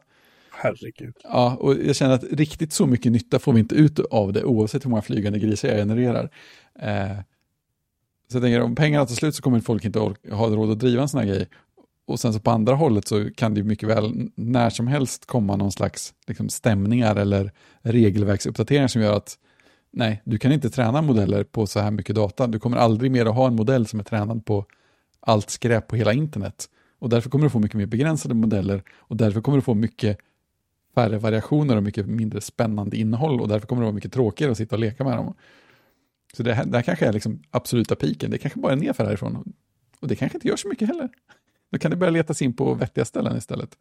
Herregud. Ja, och jag känner att riktigt så mycket nytta får vi inte ut av det oavsett hur många flygande grisar jag genererar. Eh, så jag tänker om pengarna tar slut så kommer folk inte ha råd att driva en sån här grej. Och sen så på andra hållet så kan det mycket väl när som helst komma någon slags liksom, stämningar eller regelverksuppdateringar som gör att nej, du kan inte träna modeller på så här mycket data. Du kommer aldrig mer att ha en modell som är tränad på allt skräp på hela internet. Och därför kommer du få mycket mer begränsade modeller och därför kommer du få mycket färre variationer och mycket mindre spännande innehåll och därför kommer det vara mycket tråkigare att sitta och leka med dem. Så det här, det här kanske är liksom absoluta piken. Det kanske bara är nerför härifrån. Och det kanske inte gör så mycket heller. Då kan det börja leta sig in på vettiga ställen istället.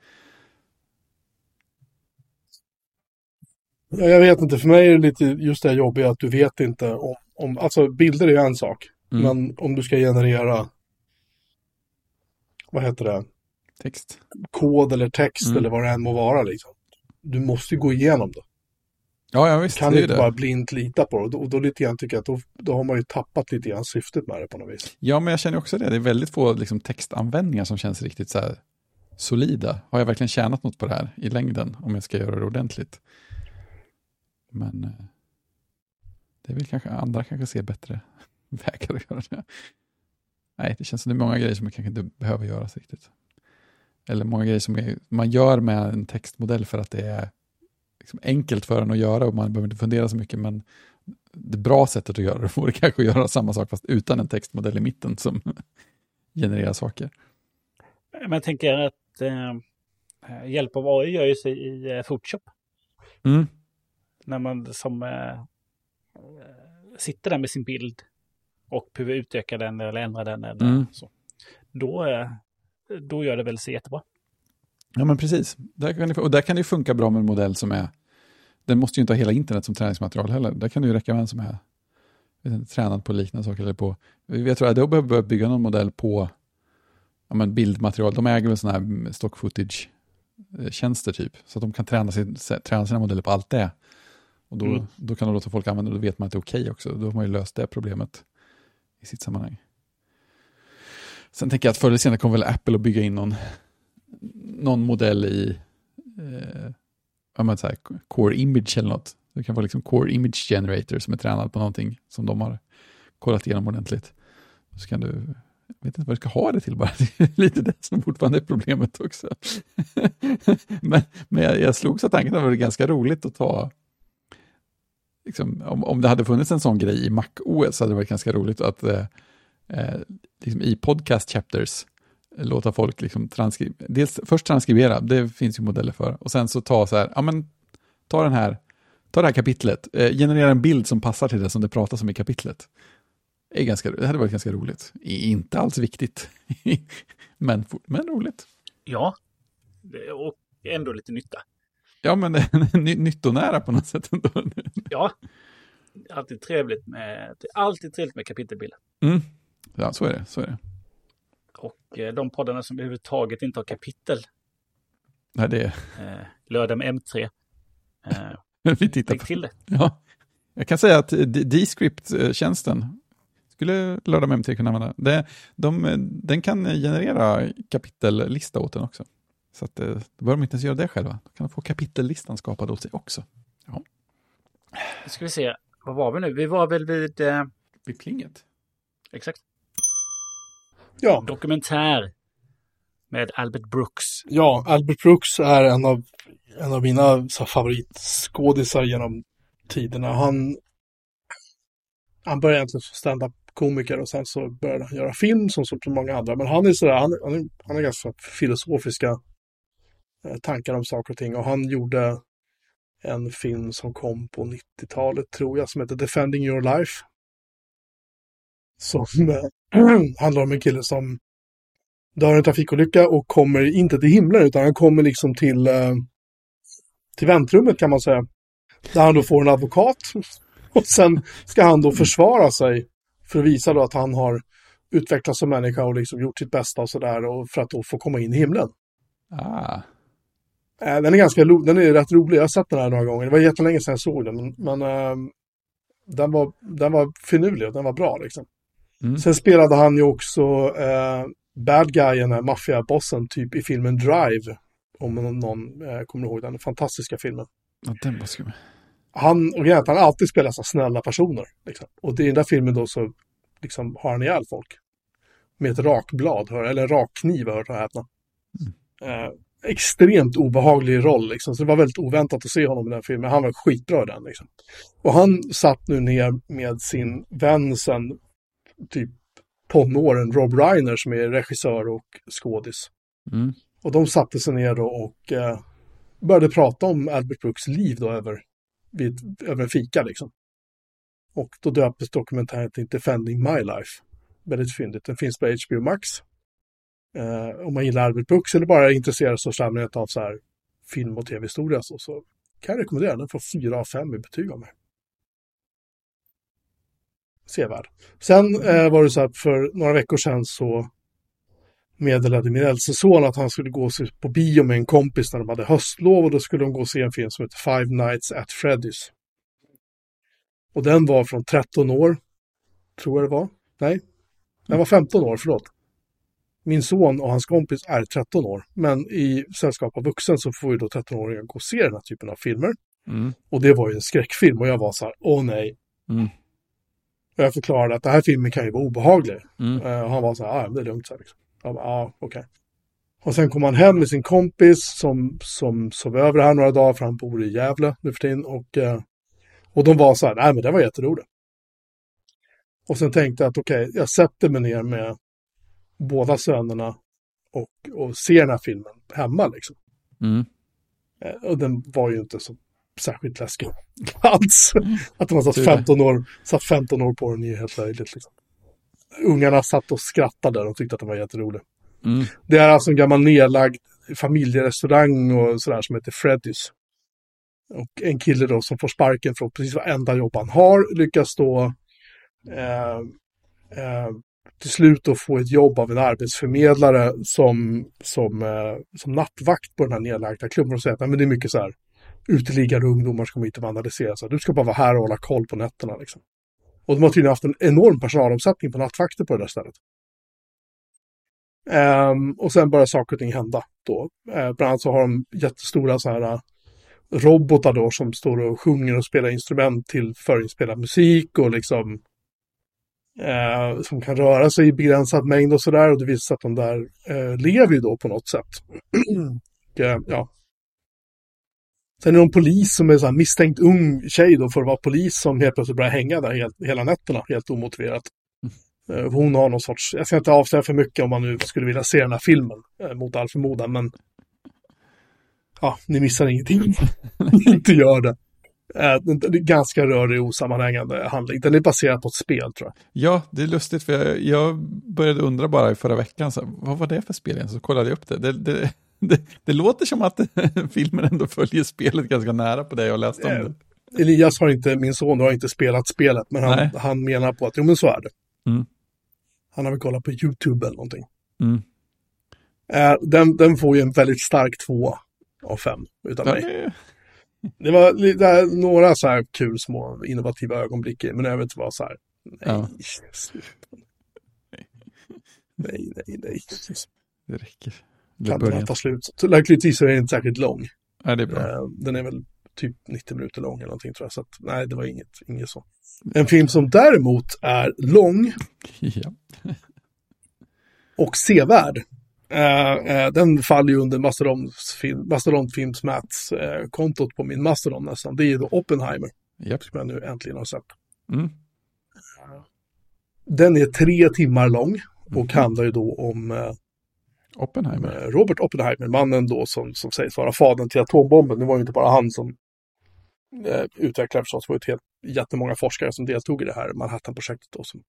Ja, jag vet inte, för mig är det lite just det här jobbiga att du vet inte om, om alltså bilder är en sak. Mm. Men om du ska generera, vad heter det, Text. kod eller text Mm. eller vad det än må vara liksom. Du måste ju gå igenom det. Ja, ja visst. kan det du inte det. bara blint lita på det. Och då, och då lite grann tycker jag att då, då har man ju tappat lite grann syftet med det på något vis. Ja, men jag känner också det. Det är väldigt få liksom, textanvändningar som känns riktigt så här solida. Har jag verkligen tjänat något på det här i längden om jag ska göra det ordentligt? Men eh, det väl kanske andra kanske ser bättre vägar att göra det. Nej, det känns som det är många grejer som man kanske inte behöver göras riktigt. Eller många grejer som är, man gör med en textmodell för att det är liksom enkelt för en att göra och man behöver inte fundera så mycket. Men det bra sättet att göra det vore kanske att göra samma sak fast utan en textmodell i mitten som genererar saker. Men jag tänker att eh, hjälp av AI gör ju sig i eh, Photoshop. Mm. När man som eh, sitter där med sin bild och behöver utöka den eller ändra den eller Mm. så. Då, eh, då gör det väl sig jättebra. Ja, men precis. Där kan det, och där kan det funka bra med en modell som är... Den måste ju inte ha hela internet som träningsmaterial heller. Där kan det ju räcka med en som är inte, tränad på liknande saker. Eller på, jag tror att Adobe behöver börja bygga någon modell på ja, men bildmaterial. De äger väl sådana här stock footage-tjänster typ. Så att de kan träna, sin, träna sina modeller på allt det. Och då, Mm. då kan de låta folk använda det och då vet man att det är okej också. Då har man ju löst det problemet i sitt sammanhang. Sen tänker jag att förr eller senare kommer väl Apple att bygga in någon, någon modell i eh, här, Core Image eller något. Det kan vara liksom Core Image Generator som är tränad på någonting som de har kollat igenom ordentligt. Så kan du, jag vet inte vad du ska ha det till bara, det är lite det som fortfarande är problemet också. men men jag, jag slogs av tanken att det var ganska roligt att ta, liksom, om, om det hade funnits en sån grej i Mac OS så hade det varit ganska roligt att eh, eh, liksom i podcast chapters låta folk liksom transkri- dels först transkribera, det finns ju modeller för, och sen så ta så här, ja men ta den här, ta det här kapitlet, eh, generera en bild som passar till det som det pratas om i kapitlet. Det, är ganska, det hade varit ganska roligt. Inte alls viktigt, men, men roligt. Ja, och ändå lite nytta. Ja, men ny, nyttonära på något sätt ändå. Ja, alltid trevligt med, alltid trevligt med kapitelbilder. Mm. Ja, så är det. Så är det. Och eh, de poddarna som överhuvudtaget inte har kapitel, Nej, det är, eh, lördag med M3, eh, vi tittar på. till det. Ja. Jag kan säga att Descript-tjänsten skulle lördag med MT kunna använda. Det, de, den kan generera kapitellista åt den också. Så att, då behöver de inte ens göra det själva. Då kan de få kapitellistan skapad åt sig också. Nu ska vi se, vad var vi nu? Vi var väl vid, eh, Vid plinget. exakt, Ja, dokumentär med Albert Brooks. ja Albert Brooks är en av, en av mina favoritskådisar genom tiderna. Han, han började egentligen som stand-up-komiker och sen så började han göra film som så många andra. Men han är sådär, han, han, han har ganska filosofiska eh, tankar om saker och ting. Och han gjorde en film som kom på 90-talet tror jag som heter Defending Your Life. Som eh, handlar om en kille som dör i en trafikolycka och kommer inte till himlen utan han kommer liksom till, eh, till väntrummet kan man säga. Där han då får en advokat och sen ska han då försvara sig för att visa då att han har utvecklats som människa och liksom gjort sitt bästa och sådär för att då få komma in i himlen. Ah, Eh, Den är ganska den är rätt rolig. Jag har sett den här några gånger. Det var jättelänge sedan jag såg den, men, men den, var, den var finurlig och den var bra liksom. Mm. Sen spelade han ju också eh, bad guyen, maffiabossen, typ i filmen Drive. Om någon, eh, kommer ihåg den fantastiska filmen. ja, den var skum. Han, och han alltid spelar så snälla personer. Liksom. Och det i den där filmen då så liksom, har han ihjäl folk. Med ett rakblad, hör, eller en rakkniv, hör och häpna. Eh, extremt obehaglig roll, liksom. så det var väldigt oväntat att se honom i den filmen. Han var skitbra i den. Liksom. Och han satt nu ner med sin vän sen typ tonåren, Rob Reiner, som är regissör och skådis. Mm. Och de satte sig ner då och eh, började prata om Albert Brooks liv då över, vid, över en fika liksom. Och då döptes dokumentären till Defending My Life. Väldigt fyndigt. Den finns på HBO Max. Eh, om man gillar Albert Brooks eller bara är intresserad så allmänhet av så här film och tv-historia så, så kan jag rekommendera den. Den får fyra av fem i betyg av mig. Sevärd. Sen eh, var det så att för några veckor sedan så meddelade min äldste son att han skulle gå på bio med en kompis när de hade höstlov och då skulle de gå och se en film som heter Five Nights at Freddy's. Och den var från 13 år, tror jag det var. Nej, den var 15 år, förlåt. Min son och hans kompis är 13 år, men i sällskap av vuxen så får ju då 13-åringar gå och se den här typen av filmer. Mm. Och det var ju en skräckfilm och jag var så här, åh nej. Mm. Och jag förklarade att den här filmen kan ju vara obehaglig. Mm. Eh, och han var så här, ja det är lugnt. Så här, liksom. Jag bara, ja okej. Och sen kom han hem med sin kompis som, som sov över här några dagar för han bor i Gävle nu för tiden. Och, eh, och de var så här, nej men det var jätteroligt. Och sen tänkte jag att okej, jag sätter mig ner med båda sönerna och, och ser den här filmen hemma liksom. Mm. Eh, Och den var ju inte så särskilt läskig alls. Att de har satt Tur det. 15 år, satt 15 år på den är helt löjligt. Liksom. Ungarna satt och skrattade och tyckte att den var jätterolig. Mm. Det är alltså en gammal nedlagd familjerestaurang och sådär som heter Freddy's. Och en kille då som får sparken från precis varenda jobb han har lyckas då eh, eh, till slut då få ett jobb av en arbetsförmedlare som, som, eh, som nattvakt på den här nedlagda klubben och säger att "Nej, men det är mycket så här uteliggare och ungdomar som kommer hit och vandaliserar. Så här, du ska bara vara här och hålla koll på nätterna. Liksom. Och de har tydligen haft en enorm personalomsättning på nattvakter på det där stället. Um, och sen börjar saker och ting hända då. Uh, bland annat så har de jättestora så här äh, robotar då som står och sjunger och spelar instrument till förinspelad musik och liksom eh, som kan röra sig i begränsad mängd och sådär. Och det visar sig att de där eh, lever ju då på något sätt. och, eh, ja. Sen är det en polis som är så misstänkt ung tjej då för att vara polis som helt plötsligt börjar hänga där helt, hela nätterna helt omotiverat. Eh, Hon har någon sorts, jag ska inte avslöja för mycket om man nu skulle vilja se den här filmen eh, mot all förmodan, men ja, ni missar ingenting. inte gör det. Eh, Det ganska rörig osammanhängande handling. Den är baserad på ett spel tror jag. Ja, det är lustigt för jag, jag började undra bara i förra veckan, så här, vad var det för spel igen? Så kollade jag upp det. Det, det, det, det låter som att filmen ändå följer spelet ganska nära på det jag läste om Eh, det. Elias har inte, min son har inte spelat spelet, men han, han menar på att jo men så är det. Mm. Han har väl kollat på YouTube eller någonting. Mm. Eh, Den, den får ju en väldigt stark tvåa av fem utav Ja, mig. det, Det var li- det här, några så här kul små innovativa ögonblick men övrigt var så här. Nej, Ja. nej, nej, nej. det räcker. Kan den ta slut? Lyckligtvis är den inte särskilt lång. Ja, det är bra. Eh, Den är väl typ 90 minuter lång eller någonting tror jag. Så att, nej, det var inget, inget så. En film som däremot är lång Ja. och sevärd. Eh, eh, den faller ju under Mastodontfilm, Mastodontfilmsmats-kontot på min Mastodon nästan. Det är då Oppenheimer, Japp. som jag nu äntligen har sett. Mm. Den är tre timmar lång och handlar ju då om Oppenheimer. Robert Oppenheimer, mannen då som, som sägs vara fadern till atombomben. Det var ju inte bara han som eh, utvecklade förstås, det var ett helt jättemånga forskare som deltog i det här Manhattan-projektet då som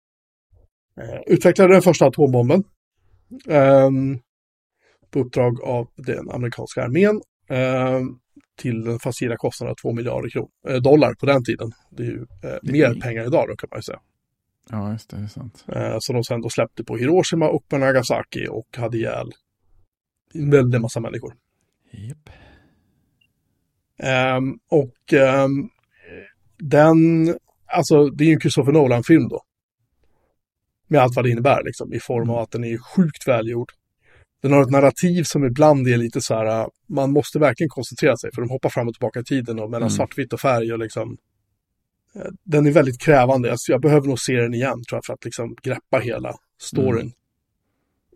eh, utvecklade den första atombomben. ehm, på uppdrag av den amerikanska armén ehm, till den facila kostnaden av 2 miljarder kron- eh, dollar på den tiden. Det är ju eh, mer pengar idag då kan man ju säga. Ja, just det, det är sant. Eh, som de sen då släppte på Hiroshima och på Nagasaki och hade ihjäl en väldig massa människor. Japp. Ehm, och ehm, den, alltså det är ju en Christopher Nolan-film då. Med allt vad det innebär liksom, i form av att den är sjukt välgjord. Den har ett narrativ som ibland är lite så här, äh, man måste verkligen koncentrera sig för de hoppar fram och tillbaka i tiden och mellan Mm. svartvitt och färg och liksom. Eh, Den är väldigt krävande, alltså, jag behöver nog se den igen tror jag för att liksom greppa hela storyn. Mm.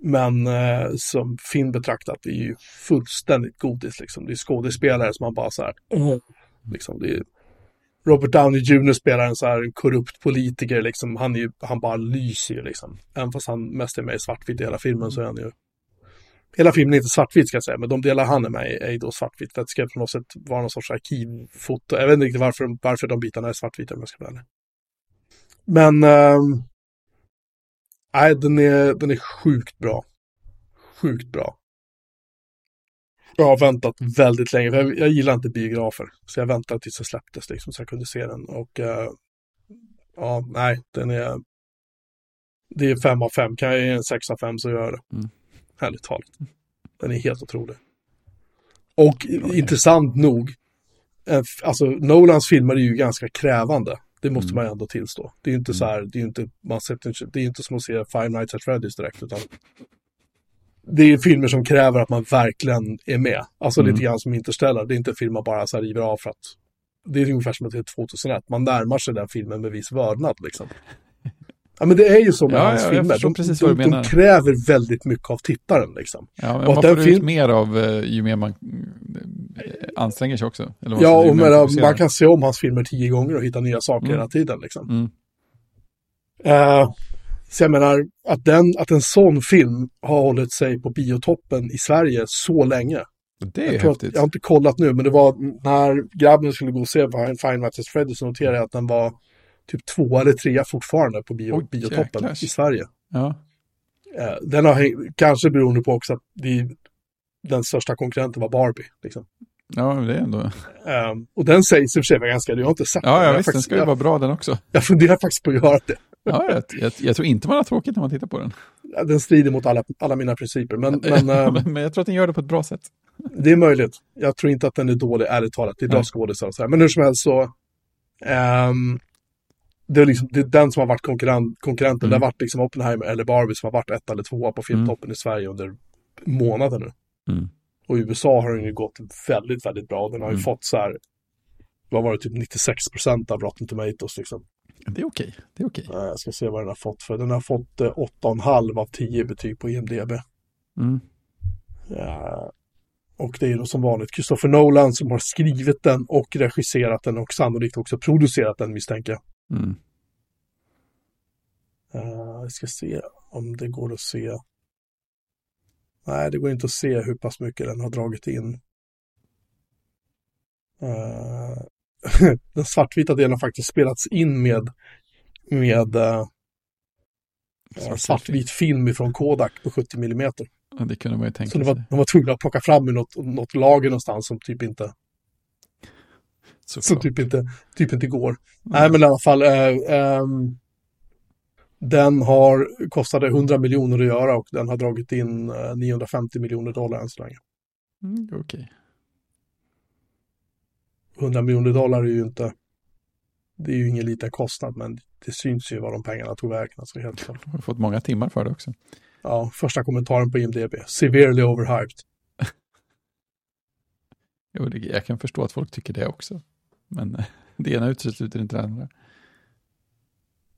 Men eh, som film betraktat, det är ju fullständigt godis liksom. Det är skådespelare som man bara så här, liksom, det är Robert Downey Jr spelar en så här korrupt politiker liksom. Han, är ju, han bara lyser ju liksom. Även fast han mest är med i svartvitt i hela filmen så är han ju Hela filmen är inte svartvit ska jag säga, men de delar han är med i är ju då svartvitt. Det ska på något sätt vara någon sorts arkivfoto. Jag vet inte riktigt varför, varför de bitarna är svartvita om jag ska vara ärlig. Men Nej, nej, den är, den är sjukt bra. Sjukt bra. Jag har väntat väldigt länge, för jag, jag gillar inte biografer. Så jag väntade tills den släpptes liksom, så jag kunde se den. Och äh, ja, nej, den är... Det är fem av fem. Kan jag ge en sex av fem så gör jag det. Mm. Härligt talat. Den är helt otrolig. Och intressant nog, eh, alltså Nolans filmer är ju ganska krävande. Det måste Mm. man ändå tillstå. Det är ju inte så här, det är ju inte, man sätter, det är inte som att se Five Nights at Freddy's direkt, utan det är filmer som kräver att man verkligen är med. Alltså Mm. lite grann som Interstellar, det är inte en film man bara så här river av för att det är ungefär som att det är 2001. Man närmar sig den filmen med viss vördnad liksom. Ja men det är ju så med Ja, hans ja, filmer. De, precis de, de kräver väldigt mycket av tittaren liksom. Ja, men Och man får ut film- mer av eh, ju mer man eh, anstränger sig också. Eller Ja, man och fokuserar. man kan se om hans filmer tio gånger och hitta nya saker Mm. hela tiden liksom. Mm. Eh, så jag menar, att, den, att en sån film har hållit sig på biotoppen i Sverige så länge. Det är jag, tror att, häftigt. jag har inte kollat nu, men det var när grabben skulle gå och se Fine at Freddy så noterade jag att den var typ två eller trea fortfarande på bio, Oj, biotoppen jäklars. i Sverige. Ja. Eh, den har, kanske beroende på också att det, den största konkurrenten var Barbie. Liksom. ja, det är ändå... Eh, och den sägs i och för sig vara ganska, jag har inte sett den. Ja, Jag ja visst, den faktiskt- ska ju jag, vara bra den också. jag funderar faktiskt på att göra det. Ja, jag, jag, jag tror inte man har tråkigt när man tittar på den. Den strider mot alla, alla mina principer, men, men eh, men, jag tror att den gör det på ett bra sätt. det är möjligt. Jag tror inte att den är dålig, ärligt talat. Det är bra skådisar och så här. Men hur som helst så, ehm, det, är liksom, det är den som har varit konkurrent, konkurrenten. Mm. Det har varit liksom Oppenheimer eller Barbie som har varit ett eller tvåa på filmtoppen i Sverige under månader nu. Mm. Och i USA har den ju gått väldigt, väldigt bra. Den har ju Mm. fått så här, vad var det, typ 96 procent av Rotten Tomatoes liksom. Det är okej. Det är okej. Eh, Jag ska se vad den har fått för. Den har fått eh, 8,5 av 10 betyg på IMDB. Mm. Ja. Och det är då som vanligt Christopher Nolan som har skrivit den och regisserat den och sannolikt också producerat den misstänker jag. Mm. Uh, jag ska se om det går att se. Nej, det går inte att se hur pass mycket den har dragit in. Eh, den svartvita delen har faktiskt spelats in med, med uh, Svartvit svartvit film ifrån Kodak på 70 mm. Ja, det kunde man ju tänka Så de sig. var, de var tvungna att plocka fram ur något, något lager någonstans som typ inte, Såklart. typ inte, typ inte går. Nej, men i alla fall. Eh, ehm, den har kostade 100 miljoner att göra och den har dragit in eh, 950 miljoner dollar än så länge. Mm, okej. 100 miljoner dollar är ju inte, det är ju ingen liten kostnad, men det syns ju var de pengarna tog vägen. Alltså helt klart. Jag har fått många timmar för det också. Ja, första kommentaren på IMDB. Severely overhyped. Jo, jag kan förstå att folk tycker det också. Men det ena utesluter inte det andra.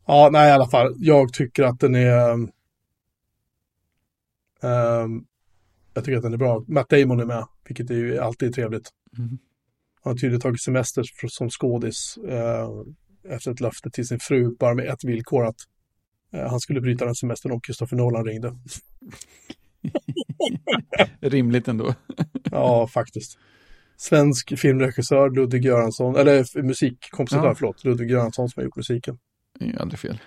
Ja, nej i alla fall. Jag tycker att den är... ehm, jag tycker att den är bra. Matt Damon är med, vilket är ju alltid trevligt. Mm. Han har tydligen tagit semester som skådis eh, efter ett löfte till sin fru, bara med ett villkor att eh, han skulle bryta den semestern om Christopher Nolan ringde. Rimligt ändå. Ja, faktiskt. Svensk filmregissör Ludvig Göransson, eller musikkompositör, Ja. förlåt, Ludvig Göransson som har gjort musiken. Det är ju aldrig fel.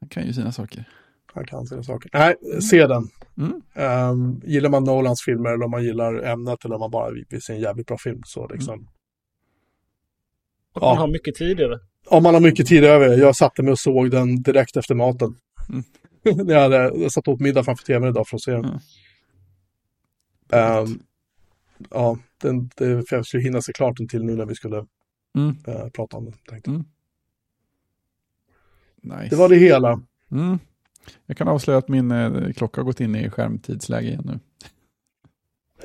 Han kan ju sina saker. Han kan sina saker. Nej, se den. Mm. Ehm, gillar man Nolans filmer eller om man gillar ämnet eller om man bara vill se en jävligt bra film så liksom. Och Ja. man har mycket tid över. Om man har mycket tid över. Jag satte mig och såg den direkt efter maten. Mm. jag, hade, jag satt åt middag framför tvn idag för att se den. Mm. Ehm, ja, den, det, för jag skulle hinna se klart den till nu när vi skulle Mm. eh, prata om den. Tänkte. Mm. Nice. Det var det hela. Mm. Jag kan avslöja att min eh, klocka har gått in i skärmtidsläge igen nu.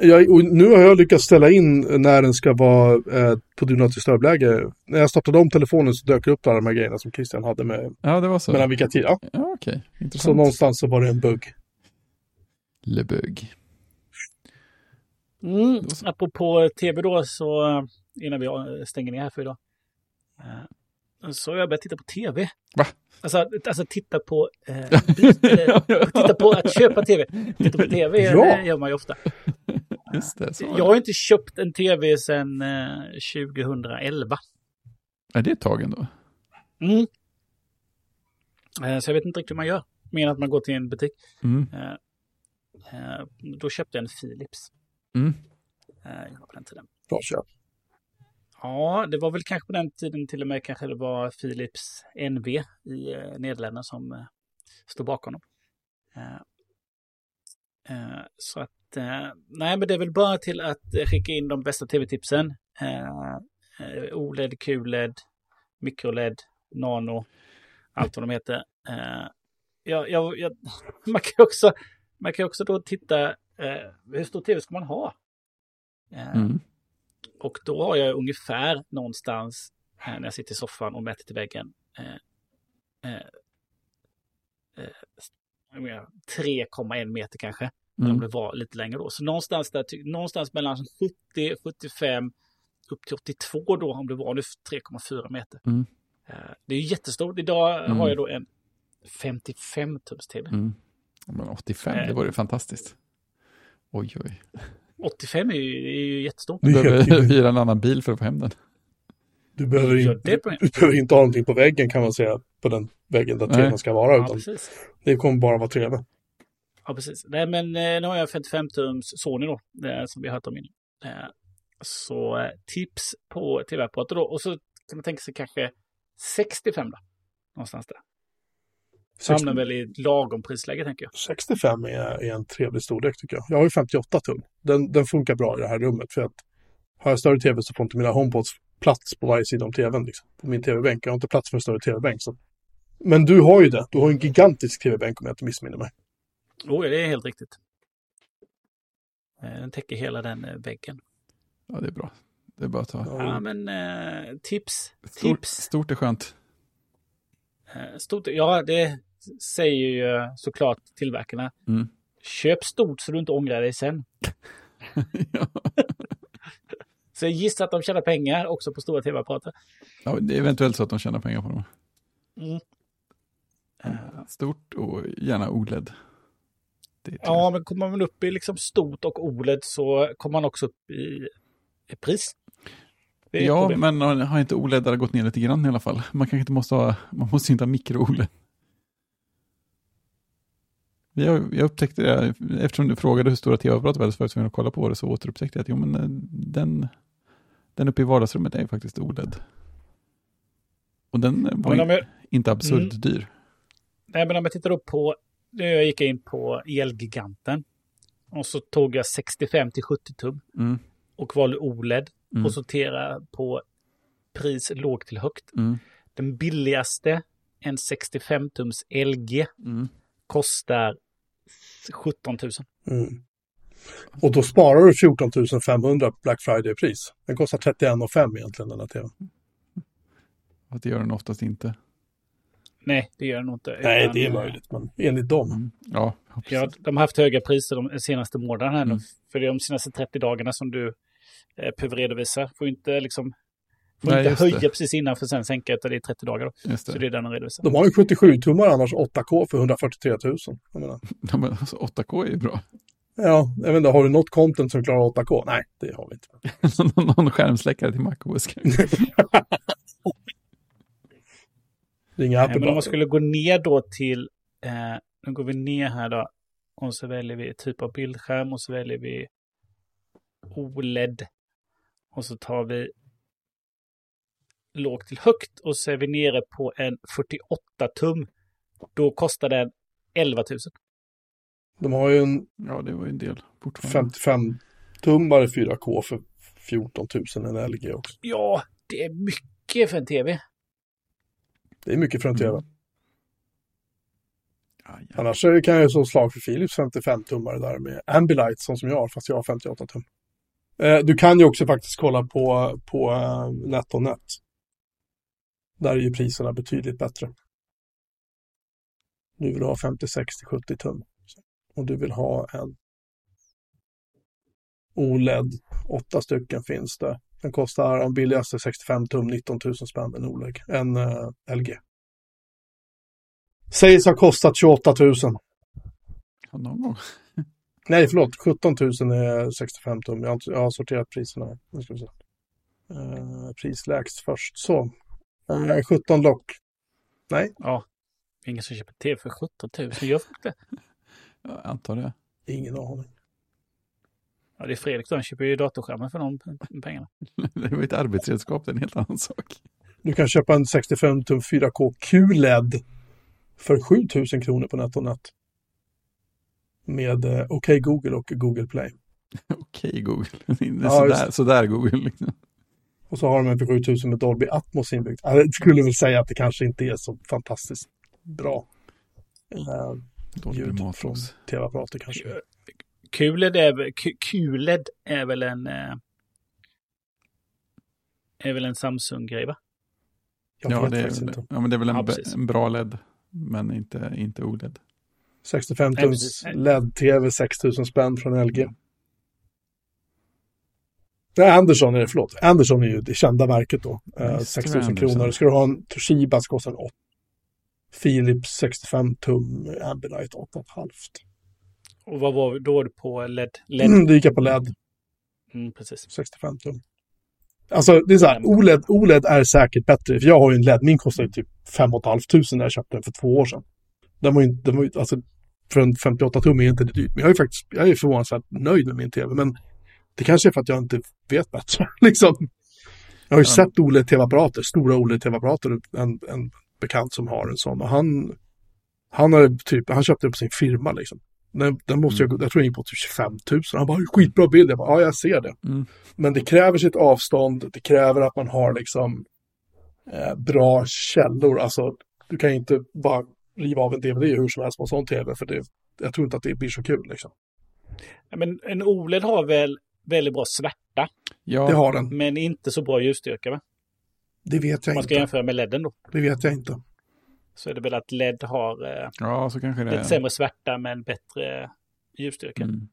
Jag, nu har jag lyckats ställa in när den ska vara eh, på Do Not Disturb-läge. När jag startade om telefonen så dök det upp alla de här grejerna som Christian hade med Ja, det var så. mellan vilka tider. Ja, Ja, okej. så Intressant. någonstans så var det en bugg. Lebög. Mm. Apropå tv då, så eh, innan vi eh, stänger ner här för idag. eh, Så har jag börjat titta på tv. Va? Alltså, alltså titta på, eh, titta på att köpa tv. Titta på tv Ja. gör man ju ofta. Just det, Jag har inte köpt en tv sedan eh, 2011. Är det ett tag ändå? Mm. Så jag vet inte riktigt hur man gör. Mer än att man går till en butik. Mm. Då köpte jag en Philips. Mm. eh, på den tiden. Bra köp. Ja, det var väl kanske på den tiden till och med kanske det var Philips NV i eh, Nederländerna som eh, stod bakom dem. Eh, eh, så att, eh, nej men det är väl bara till att eh, skicka in de bästa tv-tipsen. OLED, QLED, MicroLED, Nano, allt vad de heter. Eh, jag, jag, jag, man, kan också, man kan också då titta, eh, hur stor tv ska man ha? Eh, Mm. och då har jag ungefär någonstans eh, när jag sitter i soffan och mäter till väggen. Eh, eh, eh, jag menar, 3,1 meter kanske. Eller om Mm. det var lite längre då. Så någonstans, där, någonstans mellan 70, 75 upp till 82 då om det var nu 3,4 meter. Mm. Eh, det är jättestort. Idag Mm. har jag då en 55 tums tv. Mm. Men 85, Eh. det vore fantastiskt. Oj, oj. 85 är ju, är ju jättestort. Du behöver hyra en annan bil för att få hem den. Du behöver, Ja, inte, du behöver inte ha någonting på väggen kan man säga, på den väggen där tvn ska vara, Ja, utan precis. det kommer bara vara tv. Ja, precis. Nej, men eh, nu har jag 55-tums Sony då, eh, som vi har hört om innan. Eh, Så tips på tv-apparater då. Och så kan man tänka sig kanske 65 då. Någonstans där. Hamnar väl i ett lagom prisläge tänker jag. 65 är, är en trevlig storlek tycker jag. Jag har ju 58 tum. Den, den funkar bra i det här rummet för att har jag större tv så får inte mina HomePods plats på varje sida om tvn. Liksom, på min tv-bänk. Jag har inte plats för en större tv-bänk. Så. Men du har ju det. Du har en gigantisk tv-bänk om jag inte missminner mig. Oh, det är helt riktigt. Eh, Den täcker hela den eh, väggen. Ja, det är bra. Det är bara att ta. Ja, men eh, tips. Stort, Tips. stort är skönt. Eh, stort. Ja, det säger ju såklart tillverkarna. Mm. Köp stort så du inte ångrar dig sen. Så jag gissar att de tjänar pengar också på stora tv-apparater. ja, det är eventuellt så att de tjänar pengar på dem. Mm. Eh, Stort och gärna OLED. Ja, men kommer man upp i liksom stort och OLED så kommer man också upp i, i pris. Ja men har inte OLED gått ner lite grann i alla fall? Man kanske inte måste ha, man måste inte ha mikro-OLED. Har, jag upptäckte det, eftersom du frågade hur stora tv-apparater vi hade så var jag tvungen att kolla på det, så återupptäckte jag att jo, men eh, den, den uppe i vardagsrummet är ju faktiskt OLED. Och den eh, var jag, inte absurt Mm. dyr. nej, men om jag tittar upp på, nu jag gick in på Elgiganten och så tog jag 65 till 70 tum Mm, och valde OLED mm, och sortera på pris lågt till högt. mm, Den billigaste, en 65 tums LG, mm. kostar 17 000. Mm. Och då sparar du 14 500 på Black Friday-pris. Den kostar 31 500 egentligen den här tvn. Att det gör den oftast inte. Nej, det gör den inte. Nej, Utan, det är eh, möjligt, men enligt dem. Mm. Ja, Ja, de har haft höga priser de senaste månaderna. Mm. För det är de senaste 30 dagarna som du eh, behöver redovisa. Får inte liksom får Nej, inte höja det. precis innan för sen sänka utan det är 30 dagar. Då. just Så det. det är den de redovisar. De har ju 77-tummar annars 8K för 143 000. Jag menar. Ja, men alltså, 8K är ju bra. Ja, jag vet inte, har du något content som klarar 8K? Nej, det har vi inte. Någon skärmsläckare till MacOS. Det är inga Nej, Apple men om man skulle gå ner då till, eh, nu går vi ner här då. Och så väljer vi typ av bildskärm och så väljer vi OLED. Och så tar vi lågt till högt och så är vi nere på en 48 tum. Då kostar den 11 000. De har ju en Ja, det var ju en del fortfarande. 55-tummare 4K för 14 000 en LG också. Ja, det är mycket för en tv. Det är mycket för en Mm. tv. Ja, ja. Annars kan jag ju slå slag för Philips 55-tummare där med Ambilight som som jag har, fast jag har 58 tum. Eh, du kan ju också faktiskt kolla på, på eh, NetOnNet. Där är ju priserna betydligt bättre. Du vill ha 50, 60, 70 tum. Och du vill ha en OLED. Åtta stycken finns det. Den kostar, den billigaste 65 tum, 19 000 spänn en OLED. En eh, LG. Sägs ha kostat 28 000. Ja, någon gång. Nej, förlåt. 17 000 är 65 tum. Jag har, inte- jag har sorterat priserna. Nu ska vi se. Uh, prislägst först. Så. Eh, 17 lock. Nej, Ja, ingen som köper tv för 17 000. Gör folk det? Jag antar det. ingen aning. Ja, det är Fredrik då, han köper ju datorskärmar för de pengarna. Det var ett arbetsredskap, det är en helt annan sak. Du kan köpa en 65 tum 4K QLED för 7000 kronor på NetOnNet. Med eh, OK Google och Google Play. Okej Google, det är Ja, sådär, sådär Google. Liksom. Och så har de en för 7000 med Dolby Atmos inbyggt. Ja, Jag skulle väl säga att det kanske inte är så fantastiskt bra. Eh, Dolby ljud från tv-apparater kanske. QLED är, QLED är väl en... eh, Är väl en Samsung-grej va? Jag Ja, det är, inte. ja, men det är väl en, Ja, en bra LED, men inte, inte OLED. 65 Nej, tums. LED-TV, 6000 spänn från LG. Nej, Anderson är det, förlåt. Anderson är ju det kända märket då. Eh, Visst, det är 6000 Anderson. kronor. Ska du ha en Toshiba så kostar den 8. Philips 65 tum Ambilight 8,5. Och vad var då på LED? LED? Mm, det gick jag på LED, Mm, precis. 65 tum. Alltså det är så här, OLED, OLED är säkert bättre. För jag har ju en LED, min kostar ju typ 5 500 när jag köpte den för två år sedan. Den var ju inte, den var ju, alltså för en 58 tum är inte det dyrt. Men jag är faktiskt, jag är förvånansvärt nöjd med min tv. Men det kanske är för att jag inte vet bättre. liksom. Jag har ju Ja. sett OLED-tv-apparater, stora OLED-tv-apparater. En, en bekant som har en sån. Och han, han, har typ, han köpte den på sin firma liksom. Den, den måste jag, jag tror jag gick på typ 25 000. Han bara, skitbra bild. Jag bara, ja jag ser det. Mm. Men det kräver sitt avstånd, det kräver att man har liksom eh, bra källor. Alltså, du kan inte bara riva av en DVD hur som helst på en sån tv, för det, jag tror inte att det blir så kul. Liksom. Ja, men en OLED har väl väldigt bra svärta, Ja, Det har den. men inte så bra ljusstyrka va? Det vet Om jag man ska inte. jämföra med LEDen då. Det vet jag inte. Så är det väl att LED har eh, ja, så kanske det lite är. sämre svärta men bättre ljusstyrka. Mm.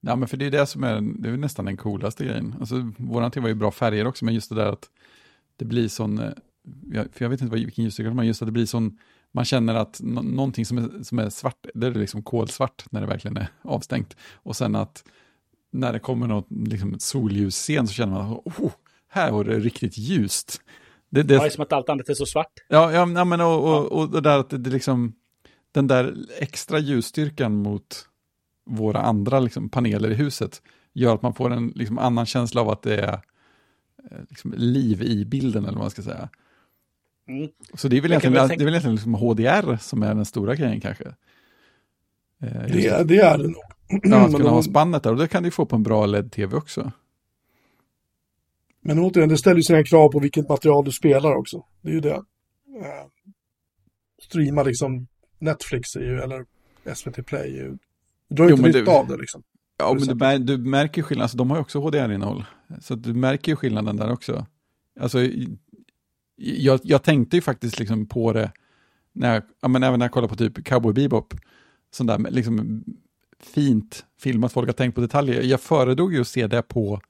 Ja, men för det är det som är, det är nästan den coolaste grejen. Alltså, våran tv har ju bra färger också, men just det där att det blir sån, eh, jag- för jag vet inte vad, vilken ljusstyrka de har, just att det blir sån, man känner att nå- någonting som är, som är svart, det är liksom kolsvart när det verkligen är avstängt. Och sen att när det kommer något liksom, solljusscen så känner man, oh, här var det riktigt ljust. Det, det, Ja, det är som att allt annat är så svart. Ja, ja, men och, och, och det där att det, det liksom, den där extra ljusstyrkan mot våra andra liksom, paneler i huset gör att man får en liksom, annan känsla av att det är eh, liksom, liv i bilden eller vad man ska säga. Mm. Så det är väl egentligen, väl det tänka- är väl egentligen liksom HDR som är den stora grejen kanske. Eh, Det, det är det nog. Ja, att kunna ha spannet där och det kan du få på en bra LED-TV också. men återigen, det ställer ju sina krav på vilket material du spelar också. Det är ju det. Eh, streama liksom Netflix är ju, eller SVT Play är ju, du drar ju inte nytta av det liksom. Ja, Har men du, mär, du märker skillnaden, alltså, de har ju också HDR-innehåll. Så du märker ju skillnaden där också. Alltså, jag, jag tänkte ju faktiskt liksom på det, när jag, ja, men även när jag kollar på typ Cowboy Bebop, sån där liksom fint filmat, folk har tänkt på detaljer. Jag föredrog ju att se det på,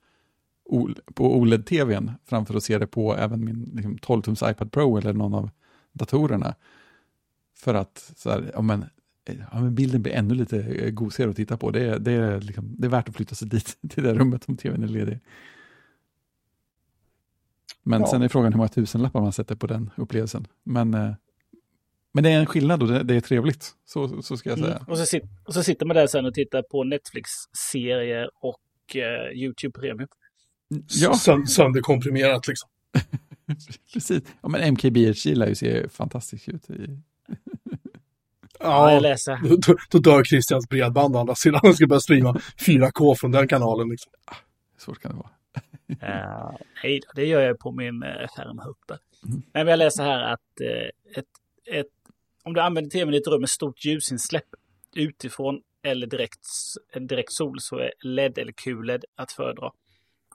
på OLED-tvn framför att se det på även min liksom, 12-tums iPad Pro eller någon av datorerna. För att så här, ja, men, ja, men bilden blir ännu lite eh, gosigare att titta på. Det är, det, är liksom, det är värt att flytta sig dit, till det rummet om tvn är ledig. Men Ja. sen är frågan hur många tusenlappar man sätter på den upplevelsen. Men, eh, men det är en skillnad och det, det är trevligt. Så, så ska jag säga. Mm. Och, så sit, och så sitter man där sen och tittar på Netflix-serier och eh, YouTube Premium. Ja, Sön- Sönderkomprimerat liksom. precis. Ja, men MKBHD lär ju se fantastiskt ut. I, Ja, jag Ja, läser. då, då, dör Christians bredband å andra sidan. Han ska börja streama 4K från den kanalen. Liksom. svårt kan det vara. Uh, nej, det gör jag på min uh, skärm här uppe. Mm. Nej, men jag läser här att eh, ett, ett, om du använder tvn i ett rum med stort ljusinsläpp utifrån eller direkt, en direkt sol så är LED eller QLED att föredra.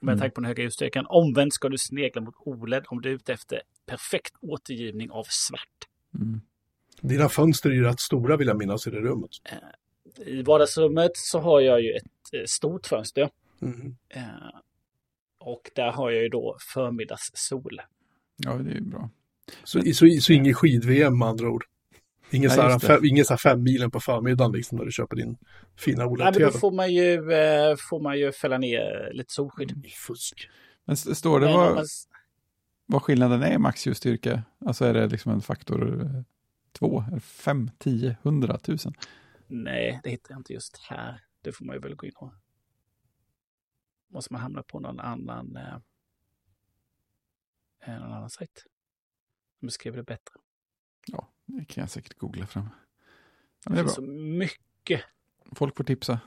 Med Mm. tanke på den höga ljusstyrkan. Omvänt ska du snegla mot OLED om du är ute efter perfekt återgivning av svart. Mm. Dina fönster är ju rätt stora vill jag minnas i det rummet. I vardagsrummet så har jag ju ett eh, stort fönster. Mm. Eh, och där har jag ju då förmiddagssol. Ja, det är ju bra. Så, så, så ingen skid-VM med andra ord. Ingen så här, fem, ingen så här fem milen på förmiddagen liksom när du köper din fina Nej, men då får man ju, eh, får man ju fälla ner lite solskydd. Fusk. Men står det Men vad, man, vad skillnaden är i maxljusstyrka? Alltså är det liksom en faktor eh, två, fem, tio, hundra tusen? nej, det hittar jag inte just här. Det får man ju väl gå in och måste man hamna på någon annan, eh, någon annan sajt. Som beskriver det bättre. Ja, det kan jag säkert googla fram. Ja, det, är bra. så mycket. Folk får tipsa.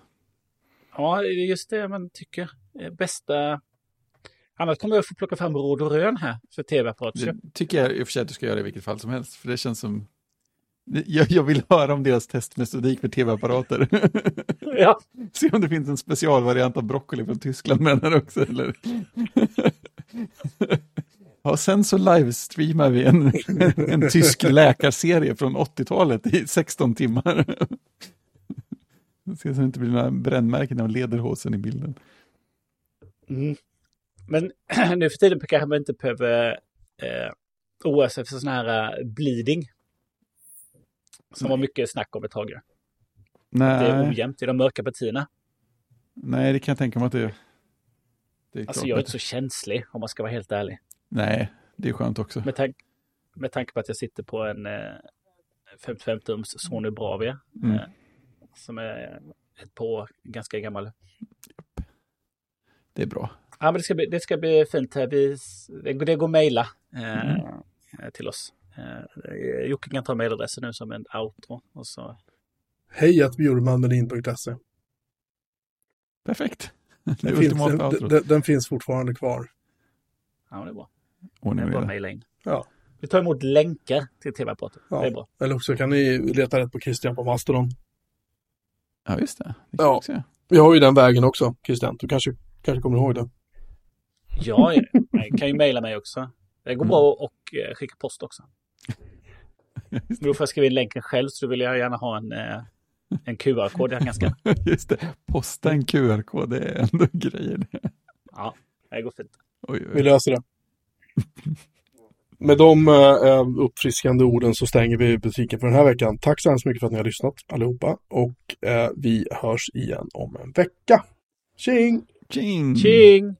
Ja, det är just det man tycker. Bästa... Annars kommer jag få plocka fram råd och rön här för tv-apparat. Det tycker jag i och för sig att du ska göra i vilket fall som helst. För det känns som... Jag, jag vill höra om deras testmetodik för tv-apparater. Ja. Se om det finns en specialvariant av broccoli från Tyskland med den också. Eller? Ja, sen så livestreamar vi en, en tysk läkarserie från 80-talet i 16 timmar. Se så det inte blir några brännmärken av lederhosen i bilden. Mm. Men nu för tiden kanske man inte behöver eh, oroa sig för sån här uh, bleeding. Som Nej. var mycket snack om ett tag. Nej. Det är ojämnt i de mörka partierna. Nej, det kan jag tänka mig att det är. Det är alltså jag är inte så känslig om man ska vara helt ärlig. Nej, det är skönt också. Med, tank med tanke på att jag sitter på en eh, 55-tums Sony Bravia. Mm. Eh, som är ett på ganska gammal. Det är bra. Ja, men det ska bli, det ska bli fint. Vi, det går att mejla eh, mm. till oss. Eh, Jocke kan ta mejladressen nu som en outro. Och så... Hej att bjurmanmelin.se Perfekt. Den finns, den, den, den, finns fortfarande kvar. Ja, det är bra. Ordning är bara mejla in. Ja. Vi tar emot länkar till tv-pratet. Ja. Det är bra. Eller också kan ni leta rätt på Christian på Mastodon. Ja, just det. det ja. Vi har ju den vägen också, Christian. Du kanske, kanske kommer ihåg det. Ja, jag kan ju mejla mig också. Det går bra att mm. skicka post också. Men då får jag skriva in länken själv, så då vill jag gärna ha en, eh, en QR-kod jag kan. Just det, posta en QR-kod, det är ändå grejer. Ja, det går fint. Oj, oj. Vi löser det. Med de uh, uppfriskande orden så stänger vi butiken för den här veckan. Tack så hemskt mycket för att ni har lyssnat allihopa och uh, vi hörs igen om en vecka. Tjing! Tjing! Tjing!